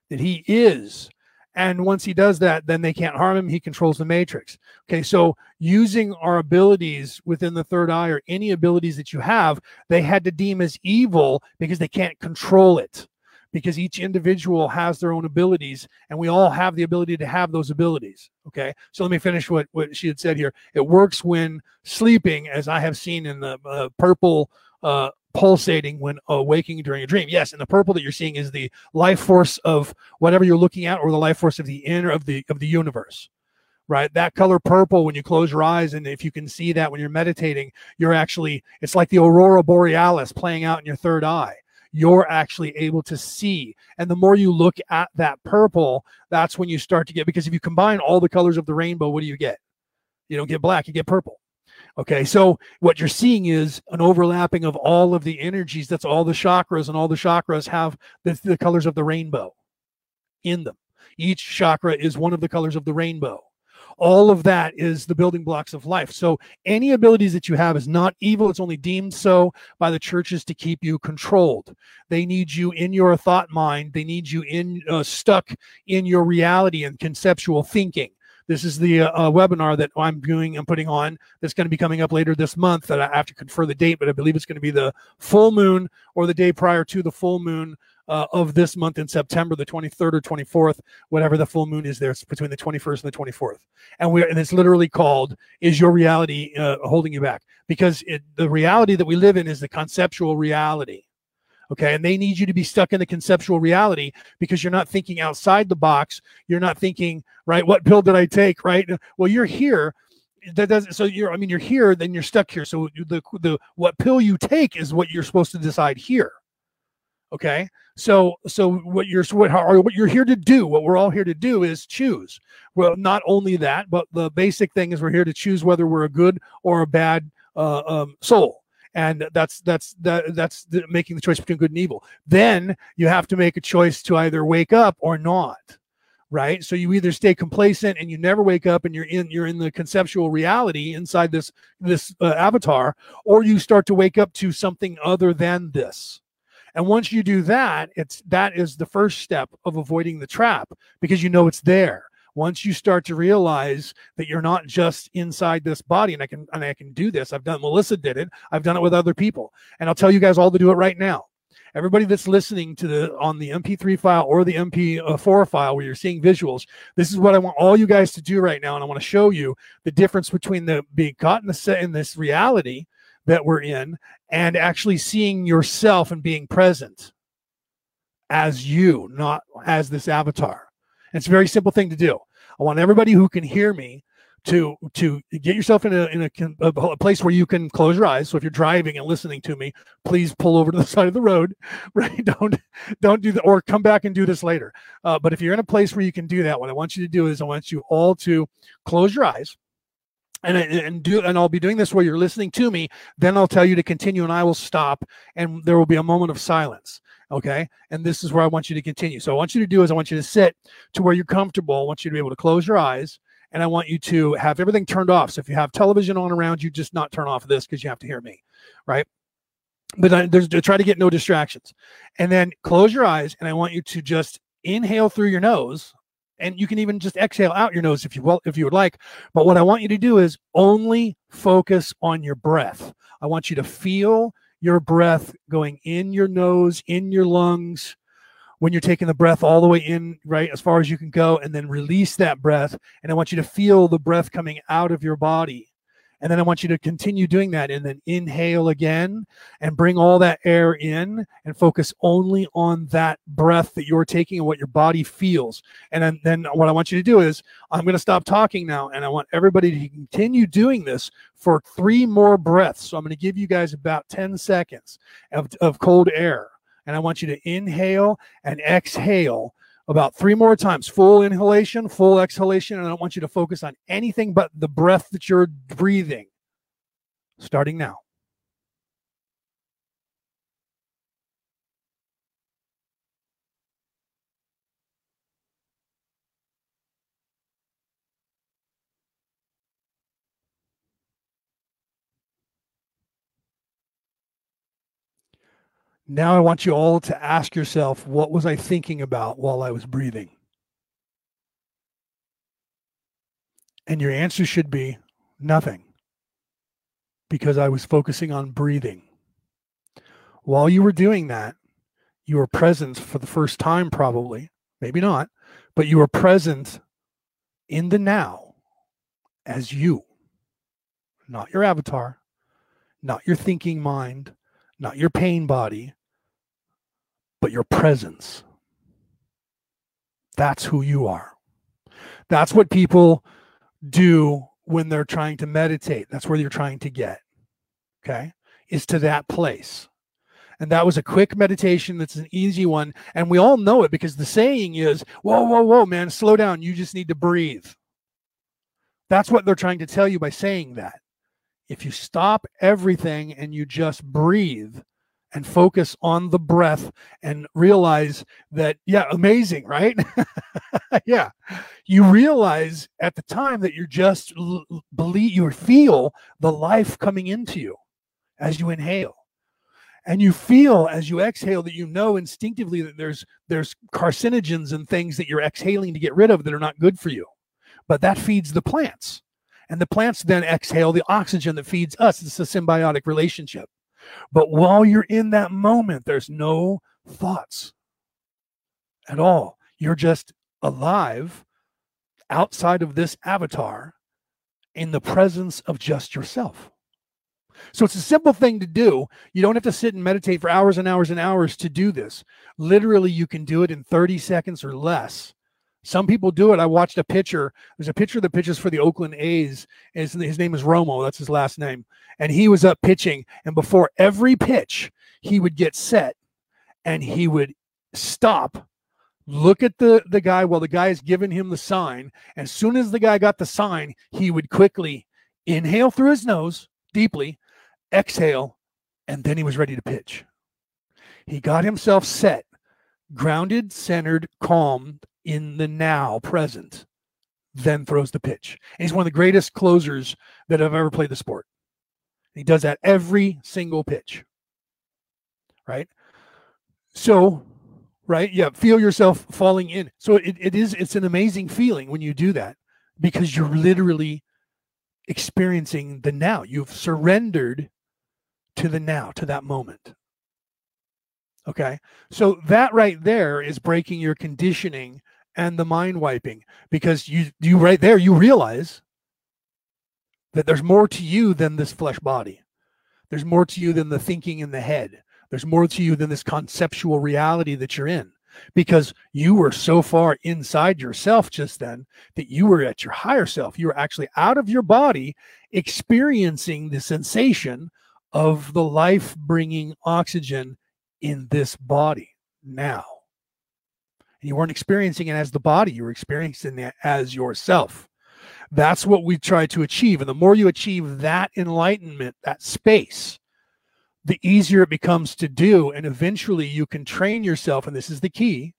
That he is and once he does that, then they can't harm him. He controls the matrix. Okay, so using our abilities within the third eye or any abilities that you have, they had to deem as evil because they can't control it. Because each individual has their own abilities, and we all have the ability to have those abilities. Okay, so let me finish what, what she had said here. It works when sleeping, as I have seen in the uh, purple uh, pulsating when awaking during a dream. Yes, and the purple that you're seeing is the life force of whatever you're looking at, or the life force of the inner of the of the universe. Right, that color purple when you close your eyes, and if you can see that when you're meditating, you're actually it's like the aurora borealis playing out in your third eye. You're actually able to see, and the more you look at that purple, that's when you start to get. Because if you combine all the colors of the rainbow, what do you get? You don't get black, you get purple Okay, so what you're seeing is an overlapping of all of the energies. That's all the chakras, and all the chakras have the, the colors of the rainbow in them. Each chakra is one of the colors of the rainbow. All of that is the building blocks of life. So, any abilities that you have is not evil. It's only deemed so by the churches to keep you controlled. They need you in your thought mind. They need you in uh, stuck in your reality and conceptual thinking This is the uh, webinar that I'm doing and putting on that's going to be coming up later this month. That I have to confirm the date, but I believe it's going to be the full moon or the day prior to the full moon uh, of this month in September, the 23rd or 24th, whatever the full moon is there. It's between the 21st and the 24th. And we're, and it's literally called Is Your Reality uh, Holding You Back? Because it, the reality that we live in is the conceptual reality. Okay. And they need you to be stuck in the conceptual reality because you're not thinking outside the box. You're not thinking, right, what pill did I take? Right. Well, you're here that doesn't so you're i mean you're here then you're stuck here so the the what pill you take is what you're supposed to decide here okay? So so what you're what, what you're here to do what we're all here to do is choose. Well not only that but the basic thing is we're here to choose whether we're a good or a bad uh, um, soul. And that's that's that that's the, making the choice between good and evil. Then you have to make a choice to either wake up or not right? So you either stay complacent and you never wake up and you're in you're in the conceptual reality inside this this uh, avatar or you start to wake up to something other than this and once you do that, it's that is the first step of avoiding the trap because you know it's there. Once you start to realize that you're not just inside this body, and I can and I can do this. I've done Melissa did it. I've done it with other people. And I'll tell you guys all to do it right now everybody that's listening to the on the mp3 file or the mp4 file where you're seeing visuals this is what i want all you guys to do right now and i want to show you the difference between the being caught in the set in this reality that we're in and actually seeing yourself and being present as you, not as this avatar. It's a very simple thing to do. I want everybody who can hear me to to get yourself in a in a, a, place where you can close your eyes. So if you're driving and listening to me, please pull over to the side of the road, right? Don't don't do that, or come back and do this later. Uh, but if you're in a place where you can do that, what I want you to do is I want you all to close your eyes and and do and I'll be doing this while you're listening to me. Then I'll tell you to continue, and I will stop, and there will be a moment of silence. Okay, and this is where I want you to continue. So I want you to do is I want you to sit to where you're comfortable. I want you to be able to close your eyes, and I want you to have everything turned off. So if you have television on around you, just not turn off this because you have to hear me, right? But I, there's try to get no distractions, and then close your eyes, and I want you to just inhale through your nose and you can even just exhale out your nose if you will if you would like. But what i want you to do is only focus on your breath. I want you to feel your breath going in your nose in your lungs when you're taking the breath all the way in right as far as you can go and then release that breath. And i want you to feel the breath coming out of your body and then I want you to continue doing that and then inhale again and bring all that air in and focus only on that breath that you're taking and what your body feels. And then, then what I want you to do is I'm going to stop talking now and I want everybody to continue doing this for three more breaths. So I'm going to give you guys about 10 seconds of, of cold air. And I want you to inhale and exhale about three more times full inhalation, full exhalation. And I don't want you to focus on anything but the breath that you're breathing. Starting now. Now I want you all to ask yourself, what was I thinking about while I was breathing? And your answer should be nothing, because I was focusing on breathing. While you were doing that, you were present for the first time, probably, maybe not, but you were present in the now as you, not your avatar, not your thinking mind, not your pain body, but your presence. That's who you are. That's what people do when they're trying to meditate. That's where you're trying to get. Okay. Is to that place. And that was a quick meditation. That's an easy one. And we all know it because the saying is, whoa, whoa, whoa, man, slow down. You just need to breathe. That's what they're trying to tell you by saying that. If you stop everything and you just breathe, and focus on the breath and realize that, yeah, amazing, right? yeah. You realize at the time that you're just believe you feel the life coming into you as you inhale. And you feel as you exhale that you know instinctively that there's there's carcinogens and things that you're exhaling to get rid of that are not good for you. but that feeds the plants. And the plants then exhale the oxygen that feeds us. It's a symbiotic relationship. But while you're in that moment, there's no thoughts at all. You're just alive outside of this avatar in the presence of just yourself. So it's a simple thing to do. You don't have to sit and meditate for hours and hours and hours to do this. Literally, you can do it in 30 seconds or less. Some people do it. I watched a pitcher. There's a pitcher that pitches for the Oakland A's. His, his name is Romo. That's his last name. And he was up pitching. And before every pitch, he would get set and he would stop, look at the, the guy while the guy is giving him the sign. As soon as the guy got the sign, he would quickly inhale through his nose deeply, exhale, and then he was ready to pitch. He got himself set, grounded, centered, calm in the now present, then throws the pitch. And he's one of the greatest closers that have ever played the sport. He does that every single pitch. Right? So, right? Yeah, feel yourself falling in. So it, it is it's an amazing feeling when you do that because you're literally experiencing the now. You've surrendered to the now, to that moment. Okay. So that right there is breaking your conditioning and the mind wiping because you you right there you realize that there's more to you than this flesh body. There's more to you than the thinking in the head. There's more to you than this conceptual reality that you're in because you were so far inside yourself just then that you were at your higher self. You were actually out of your body experiencing the sensation of the life bringing oxygen in this body now. And you weren't experiencing it as the body, you were experiencing it as yourself. That's what we try to achieve. And the more you achieve that enlightenment, that space, the easier it becomes to do. And eventually you can train yourself, and this is the key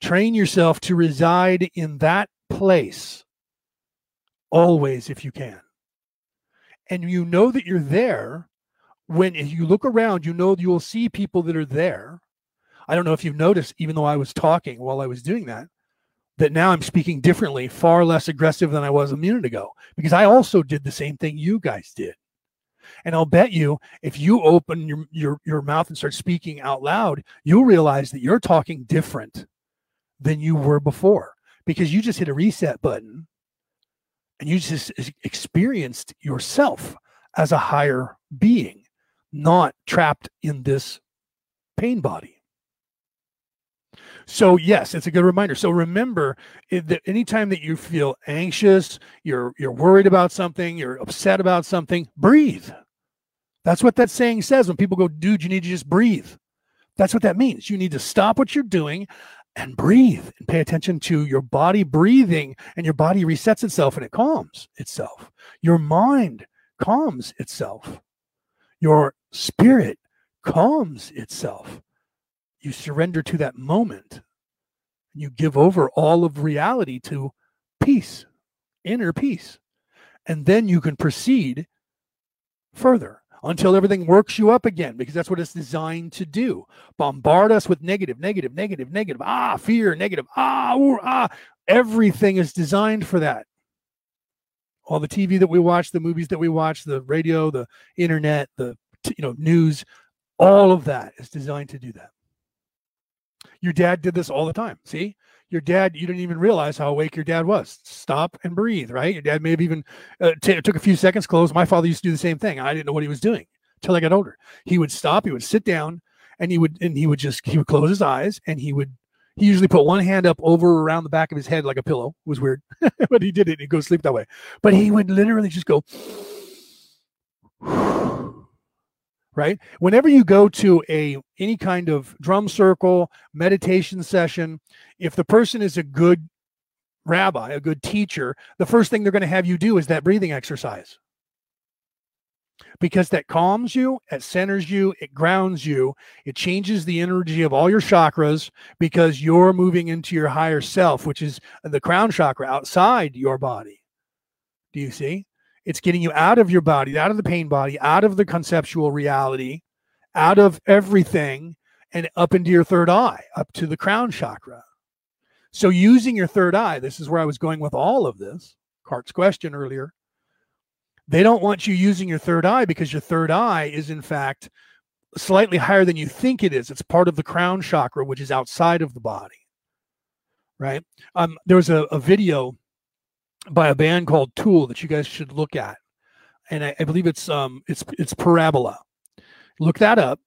train yourself to reside in that place always if you can. And you know that you're there when you look around, you know you'll see people that are there. I don't know if you've noticed, even though I was talking while I was doing that, that now I'm speaking differently, far less aggressive than I was a minute ago, because I also did the same thing you guys did. And I'll bet you, if you open your, your, your mouth and start speaking out loud, you'll realize that you're talking different than you were before because you just hit a reset button and you just experienced yourself as a higher being not trapped in this pain body. So yes, it's a good reminder. So remember that anytime that you feel anxious, you're you're worried about something, you're upset about something, breathe. That's what that saying says when people go, dude, you need to just breathe. That's what that means. You need to stop what you're doing and breathe and pay attention to your body breathing, and your body resets itself and it calms itself. Your mind calms itself. Your spirit calms itself. You surrender to that moment. You give over all of reality to peace, inner peace. And then you can proceed further until everything works you up again, because that's what it's designed to do. Bombard us with negative, negative, negative, negative, ah, fear, negative, ah, ooh, ah. Everything is designed for that. All the TV that we watch, the movies that we watch, the radio, the internet, the you know news all of that is designed to do that your dad did this all the time. See? Your dad you didn't even realize how awake your dad was. Stop and breathe right? Your dad may have even uh, t- took a few seconds close my father used to do the same thing. I didn't know what he was doing until i got older. He would stop he would sit down and he would and he would just he would close his eyes and he would he usually put one hand up over around the back of his head like a pillow. It was weird but he did it he'd go sleep that way. But he would literally just go right? Whenever you go to a any kind of drum circle meditation session if the person is a good rabbi a good teacher the first thing they're going to have you do is that breathing exercise. Because that calms you it centers you it grounds you it changes the energy of all your chakras because you're moving into your higher self which is the crown chakra outside your body. Do you see it's getting you out of your body, out of the pain body, out of the conceptual reality, out of everything, and up into your third eye, up to the crown chakra. So using your third eye, this is where I was going with all of this. Cart's question earlier. They don't want you using your third eye because your third eye is in fact slightly higher than you think it is. It's part of the crown chakra, which is outside of the body. Right? Um, there was a, a video by a band called Tool that you guys should look at, and I, I believe it's um it's it's Parabola. Look that up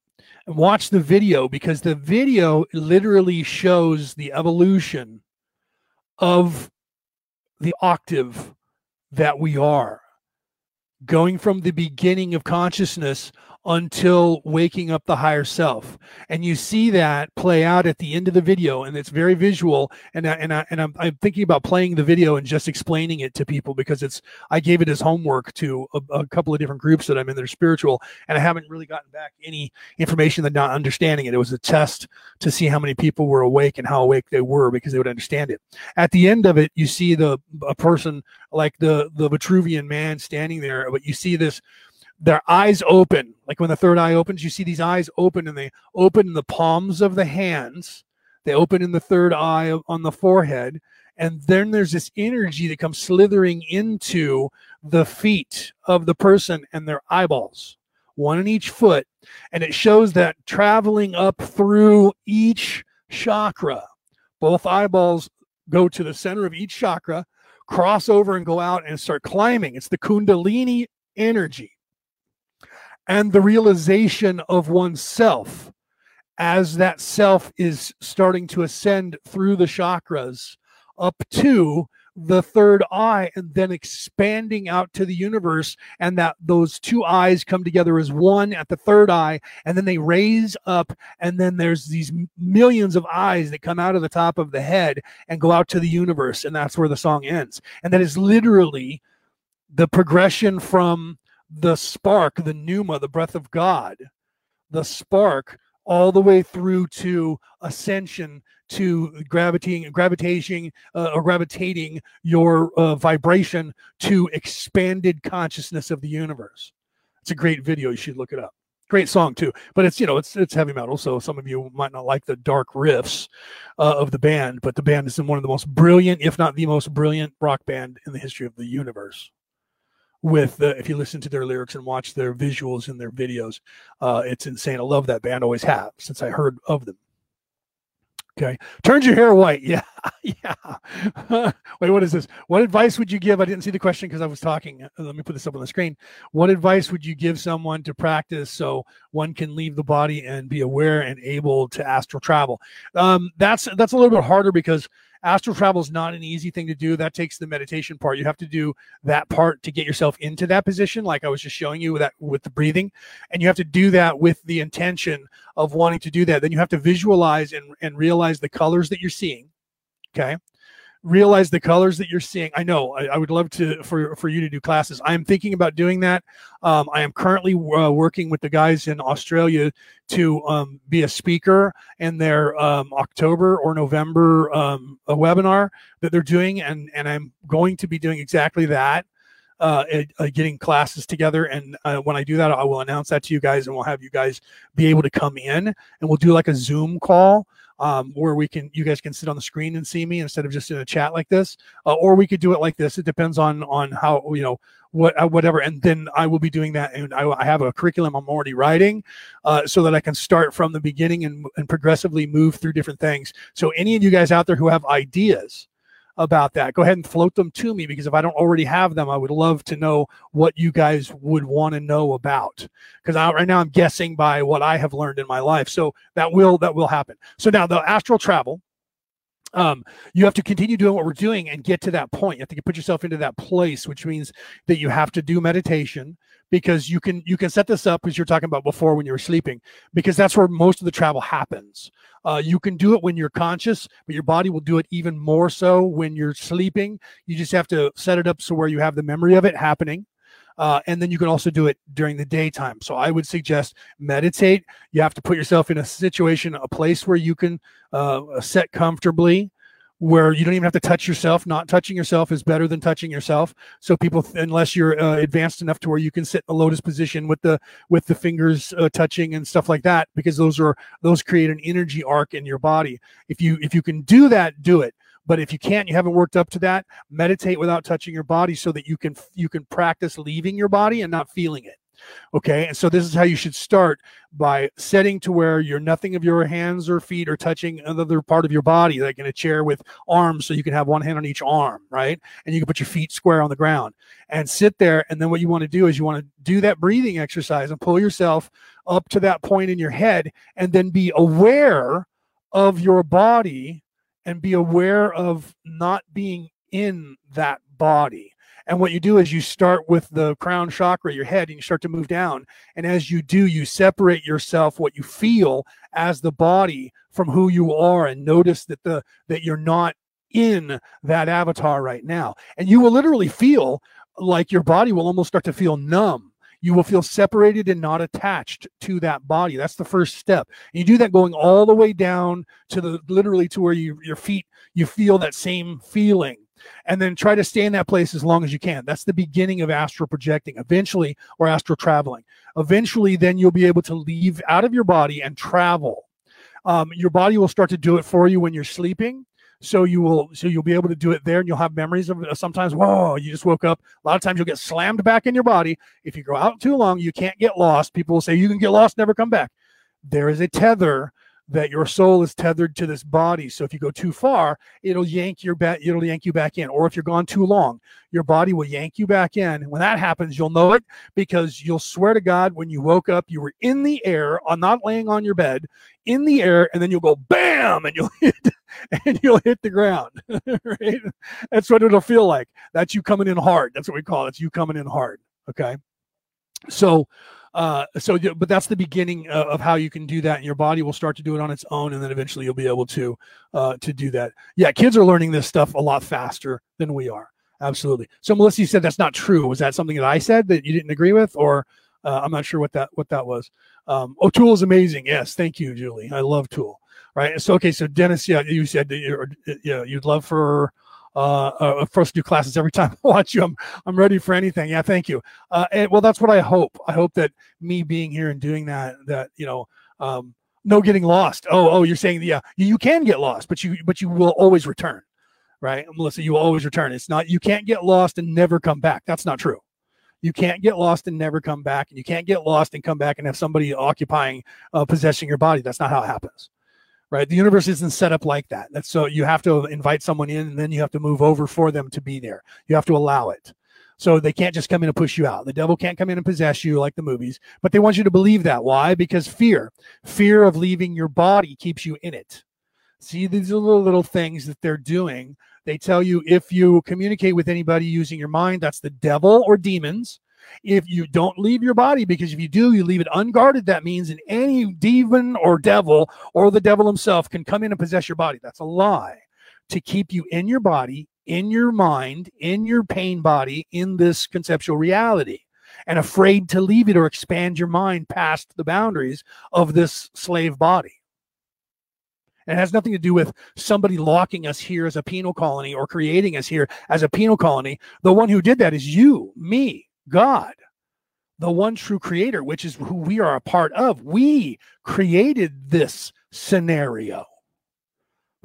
and watch the video because the video literally shows the evolution of the octave that we are going from the beginning of consciousness until waking up the higher self. And you see that play out at the end of the video and it's very visual. And I, and I, and I'm, I'm thinking about playing the video and just explaining it to people because it's I gave it as homework to a, a couple of different groups that I'm in that are spiritual and I haven't really gotten back any information that not understanding it. It was a test to see how many people were awake and how awake they were because they would understand it. At the end of it you see the a person like the the Vitruvian man standing there but you see this their eyes open. Like when the third eye opens you see these eyes open and they open in the palms of the hands. They open in the third eye on the forehead. And then there's this energy that comes slithering into the feet of the person and their eyeballs one in each foot. And it shows that traveling up through each chakra both eyeballs go to the center of each chakra cross over and go out and start climbing. It's the kundalini energy and the realization of oneself as that self is starting to ascend through the chakras up to the third eye and then expanding out to the universe and that those two eyes come together as one at the third eye and then they raise up and then there's these millions of eyes that come out of the top of the head and go out to the universe and that's where the song ends. And that is literally the progression from the spark, the pneuma, the breath of God, the spark all the way through to ascension to gravitating gravitating uh, or gravitating your uh, vibration to expanded consciousness of the universe. It's a great video. You should look it up. Great song too. But it's you know it's it's heavy metal so some of you might not like the dark riffs uh, of the band but the band is in one of the most brilliant if not the most brilliant rock band in the history of the universe with if you listen to their lyrics and watch their visuals in their videos uh, it's insane. I love that band always have since i heard of them. Okay. Turns your hair white. Yeah. Yeah. Wait what is this? What advice would you give? I didn't see the question because i was talking. Let me put this up on the screen. What advice would you give someone to practice so one can leave the body and be aware and able to astral travel? Um, that's that's a little bit harder because astral travel is not an easy thing to do. That takes the meditation part. You have to do that part to get yourself into that position, like I was just showing you with that with the breathing, and you have to do that with the intention of wanting to do that. Then you have to visualize and, and realize the colors that you're seeing. Okay realize the colors that you're seeing. I know I, I, would love to for for you to do classes. I am thinking about doing that. Um, I am currently uh, working with the guys in Australia to um, be a speaker in their um, October or November um, a webinar that they're doing, and and I'm going to be doing exactly that. Uh, uh, getting classes together. And uh, when I do that, I will announce that to you guys, and we'll have you guys be able to come in, and we'll do like a Zoom call um, where we can you guys can sit on the screen and see me instead of just in a chat like this, uh, or we could do it like this. It depends on on how you know what uh, whatever, and then I will be doing that. And I, I have a curriculum I'm already writing, uh, so that I can start from the beginning and and progressively move through different things. So any of you guys out there who have ideas about that. Go ahead and float them to me because if I don't already have them, I would love to know what you guys would want to know about. Because right now I'm guessing by what I have learned in my life. So that will that will happen. So now the astral travel. Um, you have to continue doing what we're doing and get to that point. You have to put yourself into that place, which means that you have to do meditation because you can you can set this up as you're talking about before when you were sleeping because that's where most of the travel happens uh, you can do it when you're conscious but your body will do it even more so when you're sleeping you just have to set it up so where you have the memory of it happening uh, and then you can also do it during the daytime. So I would suggest meditate. You have to put yourself in a situation, a place where you can uh, set comfortably where you don't even have to touch yourself. Not touching yourself is better than touching yourself. So people, unless you're uh, advanced enough to where you can sit in a lotus position with the with the fingers uh, touching and stuff like that, because those are those create an energy arc in your body. If you if you can do that, do it. But if you can't, you haven't worked up to that, meditate without touching your body so that you can you can practice leaving your body and not feeling it. Okay. And so this is how you should start by setting to where you're nothing of your hands or feet are touching another part of your body, like in a chair with arms, so you can have one hand on each arm, right? And you can put your feet square on the ground and sit there. And then what you want to do is you want to do that breathing exercise and pull yourself up to that point in your head and then be aware of your body and be aware of not being in that body and what you do is you start with the crown chakra, your head, and you start to move down. And as you do, you separate yourself, what you feel as the body from who you are, and notice that the that you're not in that avatar right now. And you will literally feel like your body will almost start to feel numb. You will feel separated and not attached to that body. That's the first step. You do that going all the way down to the literally to where you, your feet, you feel that same feeling and then try to stay in that place as long as you can. That's the beginning of astral projecting, eventually, or astral traveling. Eventually, then you'll be able to leave out of your body and travel. Um, your body will start to do it for you when you're sleeping. So you will, so you'll be able to do it there, and you'll have memories of it. Sometimes, whoa, you just woke up. A lot of times, you'll get slammed back in your body. If you go out too long, you can't get lost. People will say you can get lost, never come back. There is a tether that your soul is tethered to this body. So if you go too far, it'll yank your back, it'll yank you back in. Or if you're gone too long, your body will yank you back in. When that happens, you'll know it because you'll swear to God when you woke up, you were in the air, on not laying on your bed, in the air, and then you'll go bam, and you'll hit and you'll hit the ground. right? That's what it'll feel like. That's you coming in hard. That's what we call it. It's you coming in hard. Okay. So uh, so, but that's the beginning of how you can do that, and your body will start to do it on its own, and then eventually you'll be able to uh, to do that. Yeah, kids are learning this stuff a lot faster than we are. Absolutely. So, Melissa, you said that's not true. Was that something that I said that you didn't agree with, or uh, I'm not sure what that what that was. Um, oh, Tool is amazing. Yes, thank you, Julie. I love Tool. Right. So, okay. So, Dennis, yeah, you said that you're, yeah, you'd love for uh, uh, first new classes every time I watch you. I'm I'm ready for anything. Yeah, thank you. Uh, and well, that's what I hope. I hope that me being here and doing that, that you know, um, no getting lost. Oh, oh, you're saying yeah, you can get lost, but you but you will always return, right, Melissa? You will always return. It's not you can't get lost and never come back. That's not true. You can't get lost and never come back, and you can't get lost and come back and have somebody occupying, uh, possessing your body. That's not how it happens right? The universe isn't set up like that. That's so you have to invite someone in and then you have to move over for them to be there. You have to allow it. So they can't just come in and push you out. The devil can't come in and possess you like the movies, but they want you to believe that. Why? Because fear, fear of leaving your body keeps you in it. See, these are little, little things that they're doing. They tell you if you communicate with anybody using your mind, that's the devil or demons. If you don't leave your body, because if you do, you leave it unguarded, that means in any demon or devil or the devil himself can come in and possess your body. That's a lie to keep you in your body, in your mind, in your pain body, in this conceptual reality, and afraid to leave it or expand your mind past the boundaries of this slave body. It has nothing to do with somebody locking us here as a penal colony or creating us here as a penal colony. The one who did that is you, me, God, the one true creator, which is who we are a part of. We created this scenario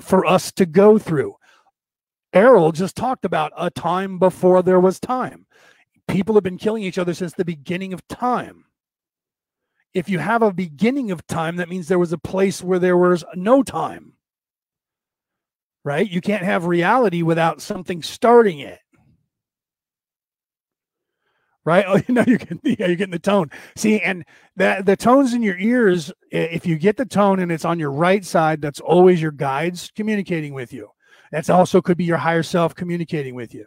for us to go through. Airl just talked about a time before there was time. People have been killing each other since the beginning of time. If you have a beginning of time, that means there was a place where there was no time. Right? You can't have reality without something starting it right? Oh, you know, you can, yeah, you're getting the tone. See, and the the tones in your ears, if you get the tone and it's on your right side, that's always your guides communicating with you. That's also could be your higher self communicating with you,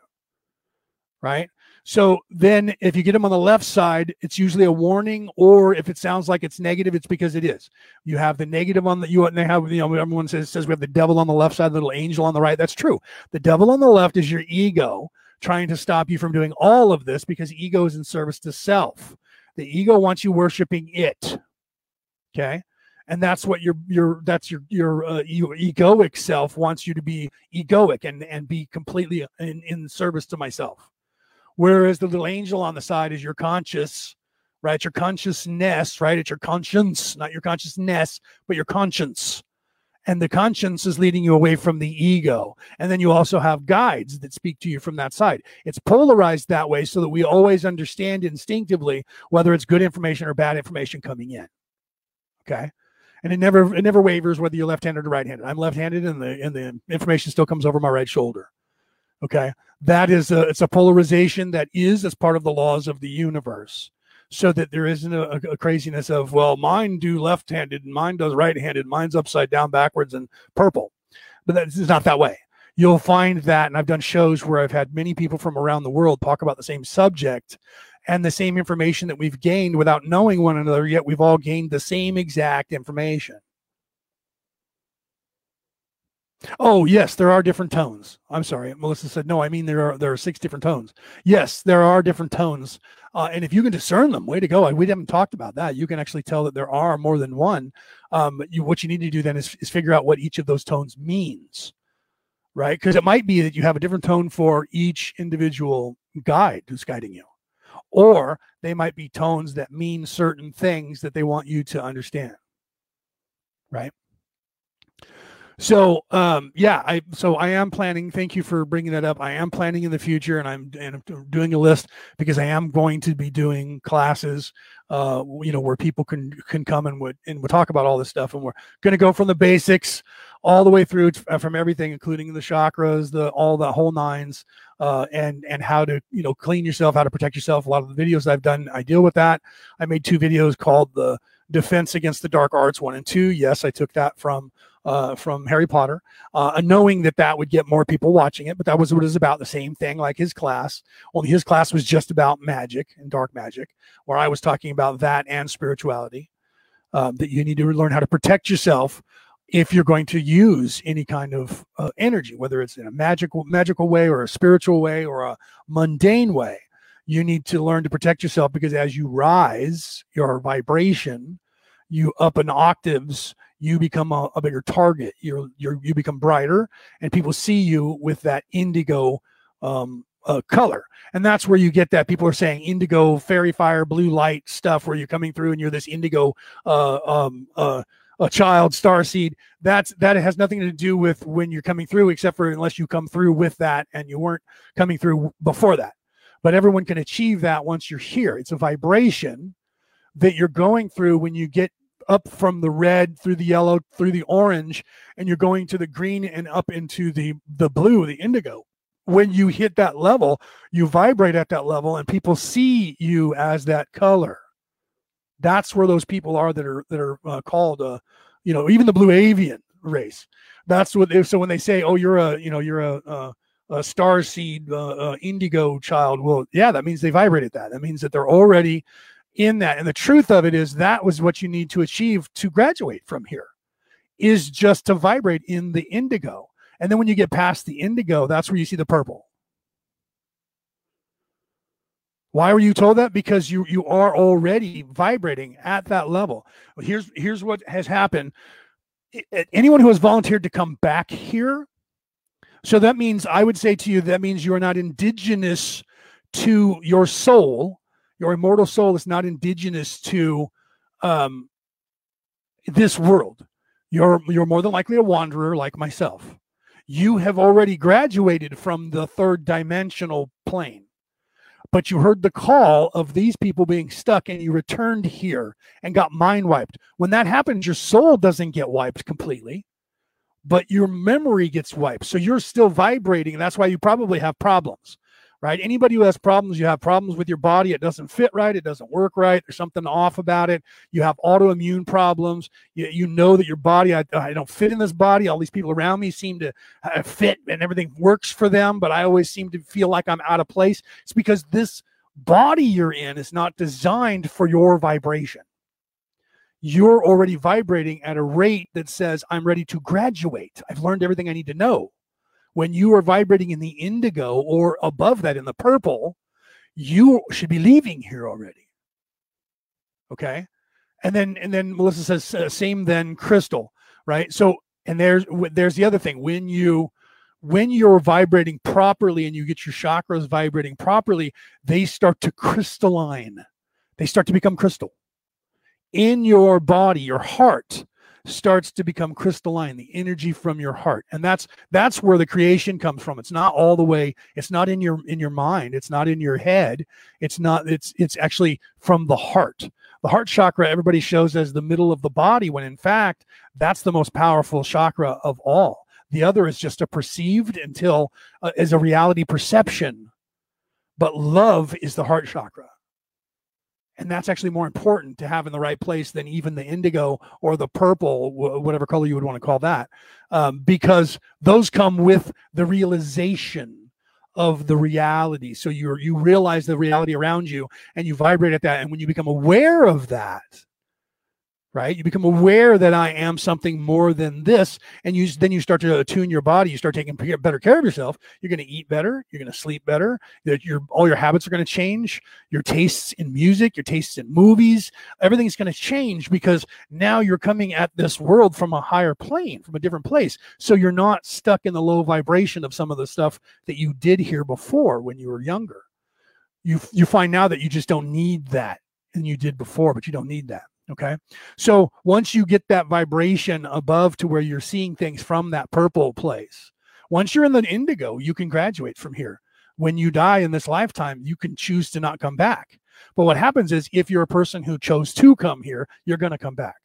right? So then, if you get them on the left side, it's usually a warning, or if it sounds like it's negative, it's because it is. You have the negative on the you and they have you know everyone says says we have the devil on the left side, the little angel on the right. That's true. The devil on the left is your ego trying to stop you from doing all of this because ego is in service to self. The ego wants you worshiping it. Okay. And that's what your your that's your your, uh, your egoic self wants you to be egoic and and be completely in, in service to myself. Whereas the little angel on the side is your conscious, right? Your consciousness, right? It's your conscience, not your consciousness, but your conscience. And the conscience is leading you away from the ego. And then you also have guides that speak to you from that side. It's polarized that way so that we always understand instinctively whether it's good information or bad information coming in. Okay. And it never it never wavers whether you're left-handed or right-handed. I'm left-handed and the and the information still comes over my right shoulder. Okay. That is a it's a polarization that is as part of the laws of the universe so that there isn't a, a, craziness of well mine do left-handed and mine does right-handed mine's upside down backwards and purple. But that's not that way. You'll find that and i've done shows where i've had many people from around the world talk about the same subject and the same information that we've gained without knowing one another yet we've all gained the same exact information Oh yes, there are different tones. I'm sorry, Melissa said no. I mean there are there are six different tones. Yes, there are different tones, uh, and if you can discern them, way to go. We haven't talked about that. You can actually tell that there are more than one. Um, you, what you need to do then is, is figure out what each of those tones means, right? Because it might be that you have a different tone for each individual guide who's guiding you, or they might be tones that mean certain things that they want you to understand, right? So um, yeah, I so I am planning. Thank you for bringing that up. I am planning in the future, and I'm and I'm doing a list because I am going to be doing classes, uh, you know, where people can can come and would and we'll talk about all this stuff, and we're going to go from the basics all the way through uh, from everything, including the chakras, the all the whole nines, uh, and and how to you know clean yourself, how to protect yourself. A lot of the videos I've done, I deal with that. I made two videos called the defense against the dark arts one and two. Yes, I took that from uh, from Harry Potter, uh, knowing that that would get more people watching it. But that was what it was about the same thing, like his class. Only his class was just about magic and dark magic, where I was talking about that and spirituality. Uh, that you need to learn how to protect yourself if you're going to use any kind of uh, energy, whether it's in a magical magical way or a spiritual way or a mundane way. You need to learn to protect yourself because as you rise your vibration, you up in octaves, you become a, a bigger target. You're, you're, you become brighter, and people see you with that indigo um, uh, color. And that's where you get that. People are saying indigo, fairy fire, blue light stuff, where you're coming through and you're this indigo uh, um, uh, a child star seed. That's that has nothing to do with when you're coming through, except for unless you come through with that and you weren't coming through before that. But everyone can achieve that once you're here. It's a vibration that you're going through when you get up from the red through the yellow through the orange and you're going to the green and up into the the blue the indigo. When you hit that level you vibrate at that level and people see you as that color. That's where those people are that are that are uh, called uh you know even the blue avian race. That's what they, so when they say oh you're a you know you're a, a, a star seed uh, uh, indigo child well yeah that means they vibrated that. That means that they're already in that. And the truth of it is that was what you need to achieve to graduate from here is just to vibrate in the indigo. And then when you get past the indigo, that's where you see the purple. Why were you told that? Because you you are already vibrating at that level. Here's here's what has happened. Anyone who has volunteered to come back here, so that means I would say to you that means you are not indigenous to your soul your immortal soul is not indigenous to um, this world. You're you're more than likely a wanderer like myself. You have already graduated from the third dimensional plane. But you heard the call of these people being stuck and you returned here and got mind wiped. When that happens, your soul doesn't get wiped completely, but your memory gets wiped. So you're still vibrating. And that's why you probably have problems right? Anybody who has problems, you have problems with your body, it doesn't fit right, it doesn't work right, there's something off about it. You have autoimmune problems. You, you know that your body, I, I don't fit in this body. All these people around me seem to uh, fit and everything works for them, but I always seem to feel like I'm out of place. It's because this body you're in is not designed for your vibration. You're already vibrating at a rate that says, I'm ready to graduate. I've learned everything I need to know when you are vibrating in the indigo or above that in the purple, you should be leaving here already. Okay. And then, and then Melissa says, uh, same then crystal, right? So, and there's, there's the other thing when you, when you're vibrating properly and you get your chakras vibrating properly, they start to crystalline. They start to become crystal in your body, your heart starts to become crystalline the energy from your heart. And that's that's where the creation comes from. It's not all the way it's not in your in your mind. It's not in your head. It's not it's it's actually from the heart. The heart chakra everybody shows as the middle of the body when in fact that's the most powerful chakra of all. The other is just a perceived until uh, is a reality perception. But love is the heart chakra and that's actually more important to have in the right place than even the indigo or the purple whatever color you would want to call that um, because those come with the realization of the reality. So you you realize the reality around you and you vibrate at that. And when you become aware of that right? You become aware that i am something more than this and you then you start to attune your body you start taking better care of yourself. You're going to eat better you're going to sleep better your all your habits are going to change your tastes in music your tastes in movies everything's going to change because now you're coming at this world from a higher plane from a different place. So you're not stuck in the low vibration of some of the stuff that you did here before when you were younger. You you find now that you just don't need that and you did before but you don't need that Okay. So once you get that vibration above to where you're seeing things from that purple place, once you're in the indigo, you can graduate from here. When you die in this lifetime, you can choose to not come back. But what happens is if you're a person who chose to come here, you're going to come back.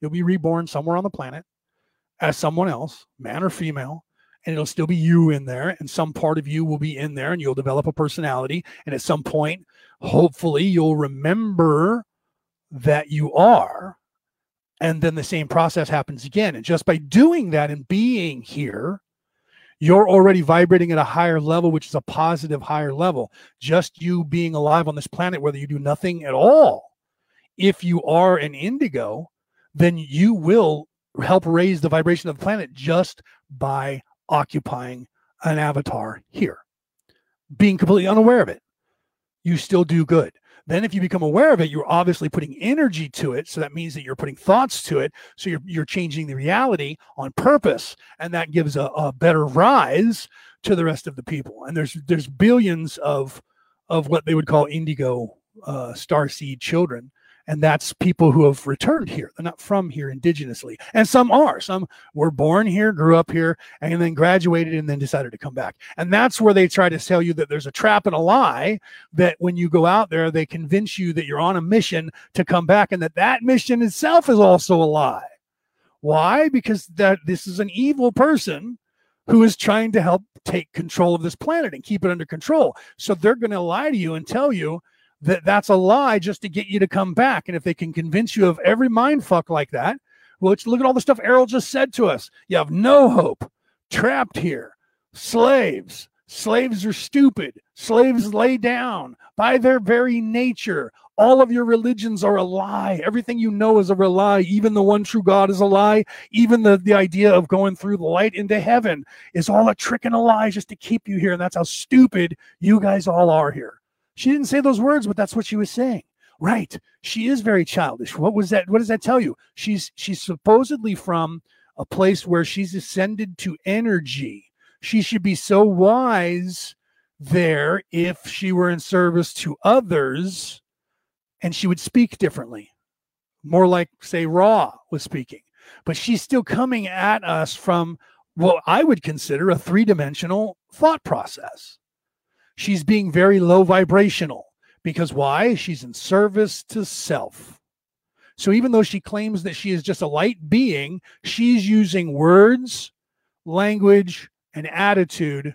You'll be reborn somewhere on the planet as someone else, man or female, and it'll still be you in there. And some part of you will be in there and you'll develop a personality. And at some point, hopefully, you'll remember that you are. And then the same process happens again. And just by doing that and being here, you're already vibrating at a higher level, which is a positive higher level. Just you being alive on this planet, whether you do nothing at all, if you are an indigo, then you will help raise the vibration of the planet just by occupying an avatar here. Being completely unaware of it, you still do good. Then, if you become aware of it, you're obviously putting energy to it. So that means that you're putting thoughts to it. So you're, you're changing the reality on purpose. And that gives a, a better rise to the rest of the people. And there's there's billions of of what they would call indigo uh, star seed children and that's people who have returned here. They're not from here indigenously, and some are. Some were born here, grew up here, and then graduated, and then decided to come back. And that's where they try to tell you that there's a trap and a lie. That when you go out there, they convince you that you're on a mission to come back, and that that mission itself is also a lie. Why? Because that this is an evil person who is trying to help take control of this planet and keep it under control. So they're going to lie to you and tell you that that's a lie just to get you to come back. And if they can convince you of every mind fuck like that, which look at all the stuff Airl just said to us. You have no hope, trapped here, slaves. Slaves are stupid. Slaves lay down by their very nature. All of your religions are a lie. Everything you know is a lie. Even the one true God is a lie. Even the, the idea of going through the light into heaven is all a trick and a lie just to keep you here. And that's how stupid you guys all are here. She didn't say those words, but that's what she was saying. Right. She is very childish. What was that? What does that tell you? She's she's supposedly from a place where she's ascended to energy. She should be so wise there if she were in service to others and she would speak differently. More like, say, Ra was speaking. But she's still coming at us from what I would consider a three dimensional thought process she's being very low vibrational because why? She's in service to self. So even though she claims that she is just a light being, she's using words, language, and attitude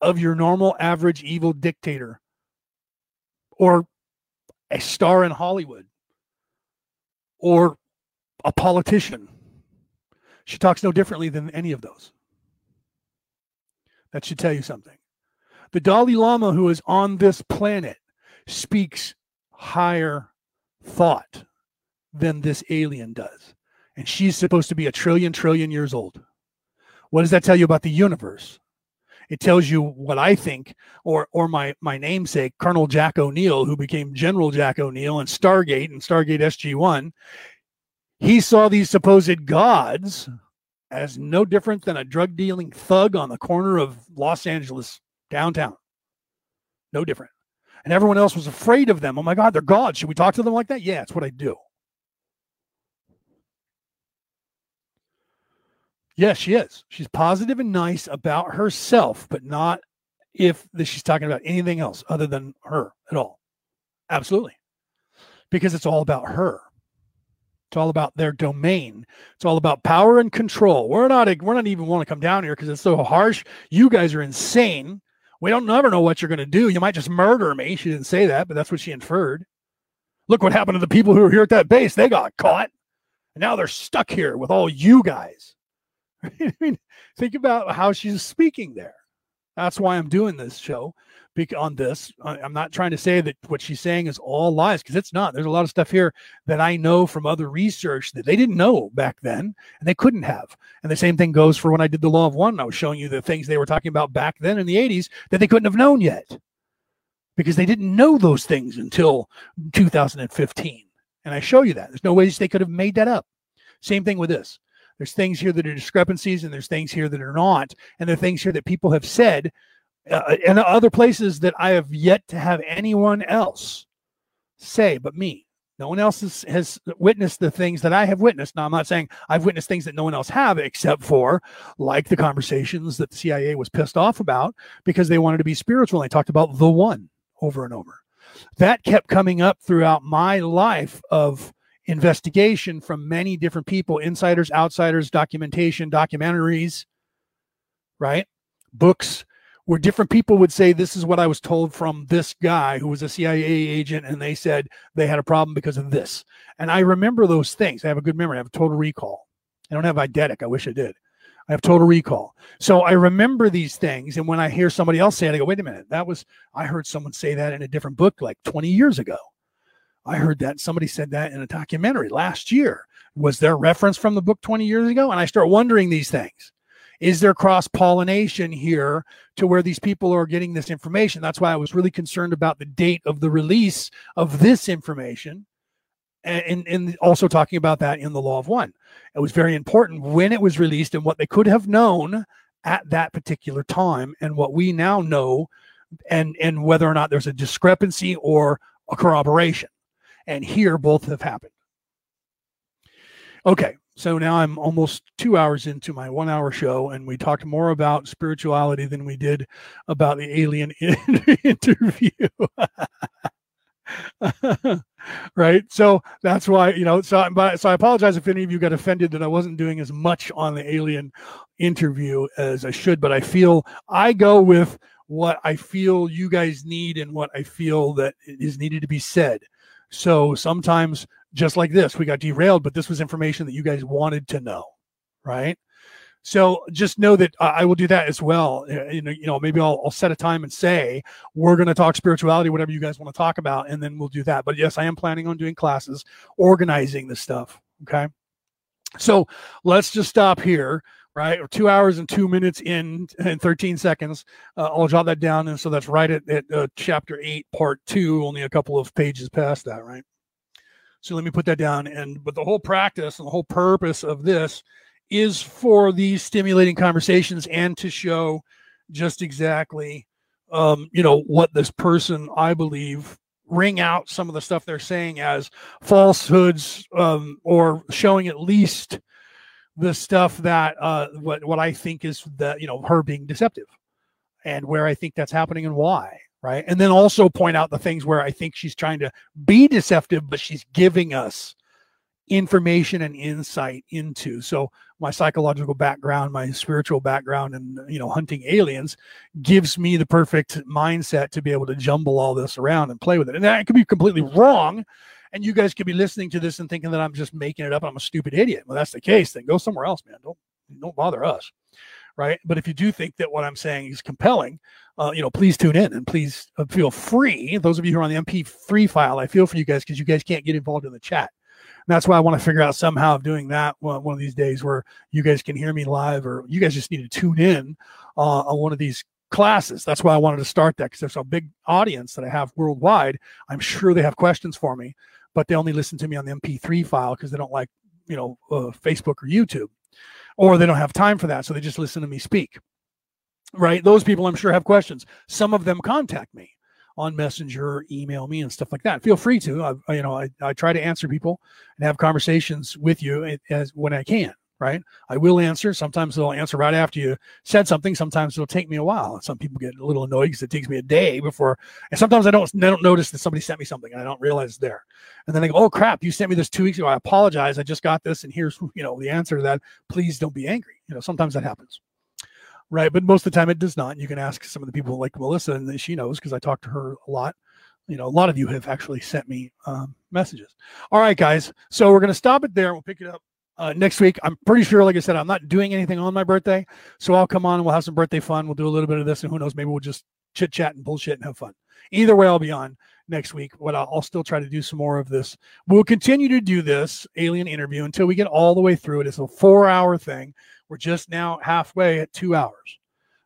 of your normal average evil dictator or a star in Hollywood or a politician. She talks no differently than any of those. That should tell you something. The Dalai Lama, who is on this planet, speaks higher thought than this alien does. And she's supposed to be a trillion, trillion years old. What does that tell you about the universe? It tells you what I think, or or my my namesake, Colonel Jack O'Neill, who became General Jack O'Neill in Stargate and Stargate SG-1. He saw these supposed gods as no different than a drug dealing thug on the corner of Los Angeles downtown. No different. And everyone else was afraid of them. Oh my God, they're gods. Should we talk to them like that? Yeah, it's what I do. Yes, she is. She's positive and nice about herself, but not if she's talking about anything else other than her at all. Absolutely. Because it's all about her. It's all about their domain. It's all about power and control. We're not we're not even want to come down here because it's so harsh. You guys are insane. We don't never know what you're going to do. You might just murder me. She didn't say that, but that's what she inferred. Look what happened to the people who were here at that base. They got caught. And now they're stuck here with all you guys. I mean, think about how she's speaking there. That's why I'm doing this show on this. I'm not trying to say that what she's saying is all lies because it's not. There's a lot of stuff here that I know from other research that they didn't know back then and they couldn't have. And the same thing goes for when I did the Law of One. I was showing you the things they were talking about back then in the 80s that they couldn't have known yet because they didn't know those things until 2015. And I show you that. There's no ways they could have made that up. Same thing with this. There's things here that are discrepancies, and there's things here that are not, and there are things here that people have said, uh, and other places that I have yet to have anyone else say but me. No one else has, has, witnessed the things that I have witnessed. Now, I'm not saying I've witnessed things that no one else have, except for like the conversations that the CIA was pissed off about because they wanted to be spiritual. And they talked about the one over and over. That kept coming up throughout my life of investigation from many different people insiders, outsiders, documentation, documentaries, right? Books where different people would say, This is what I was told from this guy who was a CIA agent, and they said they had a problem because of this. And I remember those things. I have a good memory, I have a total recall. I don't have eidetic. I wish I did. I have total recall. So I remember these things. And when I hear somebody else say it, I go, wait a minute, that was, I heard someone say that in a different book like 20 years ago. I heard that somebody said that in a documentary last year. Was there a reference from the book 20 years ago? And I start wondering these things. Is there cross pollination here to where these people are getting this information? That's why I was really concerned about the date of the release of this information and, and also talking about that in the law of one. It was very important when it was released and what they could have known at that particular time and what we now know and and whether or not there's a discrepancy or a corroboration and here both have happened. Okay, so now I'm almost two hours into my one hour show, and we talked more about spirituality than we did about the alien interview. right so that's why you know so but so i apologize if any of you got offended that i wasn't doing as much on the alien interview as i should but i feel i go with what i feel you guys need and what i feel that is needed to be said so sometimes, just like this, we got derailed, but this was information that you guys wanted to know, right? So just know that I will do that as well. Uh, you know, you know, maybe I'll, I'll set a time and say we're going to talk spirituality, whatever you guys want to talk about, and then we'll do that. But yes, I am planning on doing classes, organizing this stuff. Okay. So let's just stop here right? Or two hours and two minutes in and 13 seconds. Uh, I'll jot that down. And so that's right at, at uh, chapter eight, part two, only a couple of pages past that, right? So let me put that down. And but the whole practice and the whole purpose of this is for these stimulating conversations and to show just exactly, um, you know, what this person, I believe, ring out some of the stuff they're saying as falsehoods um, or showing at least the stuff that uh, what what I think is the you know her being deceptive, and where I think that's happening and why, right? And then also point out the things where I think she's trying to be deceptive, but she's giving us information and insight into. So my psychological background, my spiritual background, and you know hunting aliens gives me the perfect mindset to be able to jumble all this around and play with it. And that could be completely wrong and you guys could be listening to this and thinking that I'm just making it up. I'm a stupid idiot. Well, that's the case. Then go somewhere else, man. Don't don't bother us, right? But if you do think that what I'm saying is compelling, uh, you know, please tune in and please uh, feel free. Those of you who are on the MP3 file, I feel for you guys because you guys can't get involved in the chat. And that's why I want to figure out somehow of doing that one, one of these days where you guys can hear me live, or you guys just need to tune in uh, on one of these classes. That's why I wanted to start that because there's a big audience that I have worldwide. I'm sure they have questions for me but they only listen to me on the MP3 file because they don't like, you know, uh, Facebook or YouTube, or they don't have time for that. So they just listen to me speak. Right. Those people I'm sure have questions. Some of them contact me on Messenger, email me, and stuff like that. Feel free to. I, you know, I, I try to answer people and have conversations with you as when I can. Right? I will answer. Sometimes they'll answer right after you said something. Sometimes it'll take me a while. Some people get a little annoyed because it takes me a day before. And sometimes I don't, I don't notice that somebody sent me something and I don't realize it's there. And then I go, oh crap, you sent me this two weeks ago. I apologize. I just got this, and here's you know the answer to that. Please don't be angry. You know, sometimes that happens. Right, but most of the time it does not. You can ask some of the people like Melissa, and she knows because I talk to her a lot you know, a lot of you have actually sent me um, messages. All right, guys. So we're going to stop it there. We'll pick it up uh, next week. I'm pretty sure, like I said, I'm not doing anything on my birthday. So I'll come on and we'll have some birthday fun. We'll do a little bit of this, and who knows, maybe we'll just chit chat and bullshit and have fun. Either way, I'll be on next week. But I'll, I'll still try to do some more of this. We'll continue to do this alien interview until we get all the way through it. It's a four hour thing. We're just now halfway at two hours,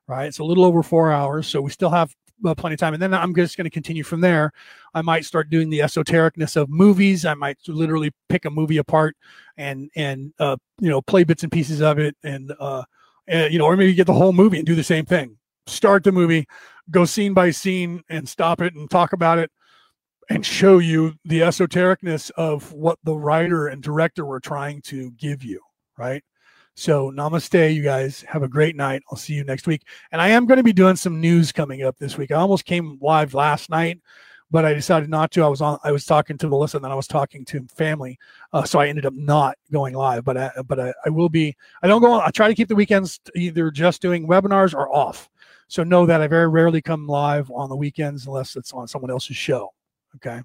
right? It's a little over four hours. So we still have uh, plenty of time. And then I'm just going to continue from there. I might start doing the esotericness of movies. I might literally pick a movie apart and and uh, you know play bits and pieces of it, and uh, and, you know, or maybe get the whole movie and do the same thing. Start the movie, go scene by scene, and stop it and talk about it, and show you the esotericness of what the writer and director were trying to give you. Right. So namaste, you guys. Have a great night. I'll see you next week. And I am going to be doing some news coming up this week. I almost came live last night, but I decided not to. I was on. I was talking to Melissa, and then I was talking to family, uh, so I ended up not going live. But I, but I, I will be. I don't go. On, I try to keep the weekends either just doing webinars or off. So know that I very rarely come live on the weekends unless it's on someone else's show. Okay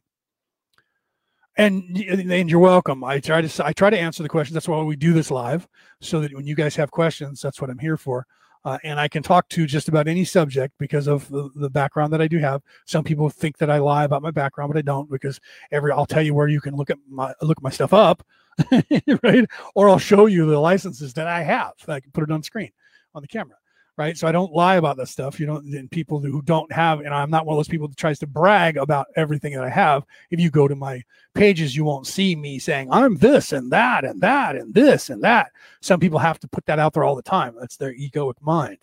and and you're welcome. I try to I try to answer the questions. That's why we do this live, so that when you guys have questions, that's what I'm here for. Uh, and I can talk to just about any subject because of the, the background that I do have. Some people think that I lie about my background, but I don't because every I'll tell you where you can look at my look my stuff up, right? Or I'll show you the licenses that I have. I can put it on screen on the camera right? So I don't lie about this stuff. You know, and people who don't have, and I'm not one of those people that tries to brag about everything that I have. If you go to my pages, you won't see me saying I'm this and that and that and this and that. Some people have to put that out there all the time. That's their egoic mind.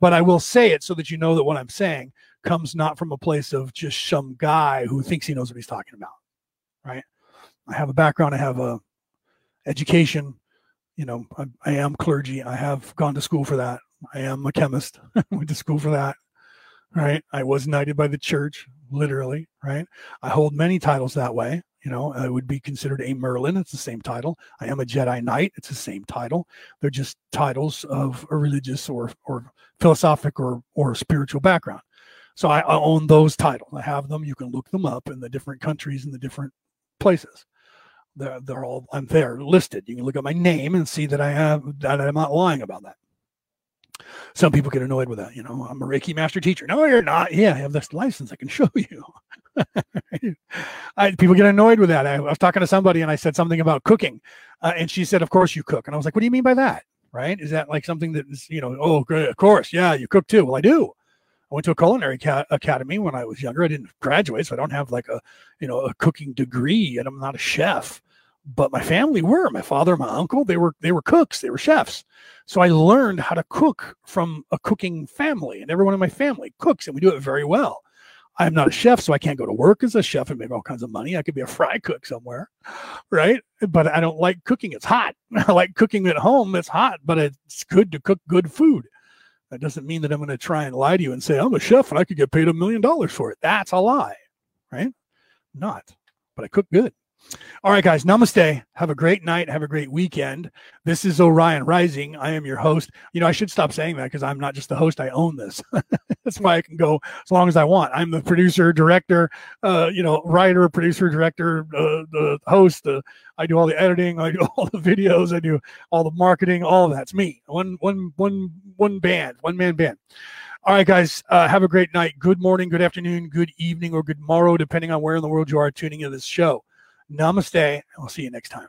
But I will say it so that you know that what I'm saying comes not from a place of just some guy who thinks he knows what he's talking about, right? I have a background. I have a education. You know, I, I am clergy. I have gone to school for that. I am a chemist. went to school for that. Right. I was knighted by the church, literally. Right. I hold many titles that way. You know, I would be considered a Merlin. It's the same title. I am a Jedi Knight. It's the same title. They're just titles of a religious or or philosophic or or spiritual background. So I, I own those titles. I have them. You can look them up in the different countries and the different places. They're, they're all I'm there listed. You can look at my name and see that I have that I'm not lying about that. Some people get annoyed with that. You know, I'm a Reiki master teacher. No, you're not. Yeah, I have this license. I can show you. I, people get annoyed with that. I, I, was talking to somebody and I said something about cooking, uh, and she said, "Of course you cook." And I was like, "What do you mean by that? Right? Is that like something that is, you know? Oh, of course, yeah, you cook too. Well, I do. Went to a culinary ca- academy when I was younger. I didn't graduate, so I don't have like a, you know, a cooking degree, and I'm not a chef. But my family were. My father my uncle they were they were cooks they were chefs. So i learned how to cook from a cooking family and everyone in my family cooks and we do it very well. I'm not a chef so i can't go to work as a chef and make all kinds of money. I could be a fry cook somewhere right? But i don't like cooking. It's hot. I like cooking at home. It's hot but it's good to cook good food that doesn't mean that i'm going to try and lie to you and say i'm a chef and i could get paid a million dollars for it. That's a lie right? Not but i cook good all right, guys. Namaste. Have a great night. Have a great weekend. This is Orion Rising. I am your host. You know, I should stop saying that because I'm not just the host. I own this. That's why I can go as long as I want. I'm the producer, director, uh, you know, writer, producer, director, uh, the host. Uh, I do all the editing. I do all the videos. I do all the marketing. All of that's me. One, one, one, one band, one man band. All right, guys. Uh, have a great night. Good morning, good afternoon, good evening, or good morrow, depending on where in the world you are tuning in this show. Namaste. I'll see you next time.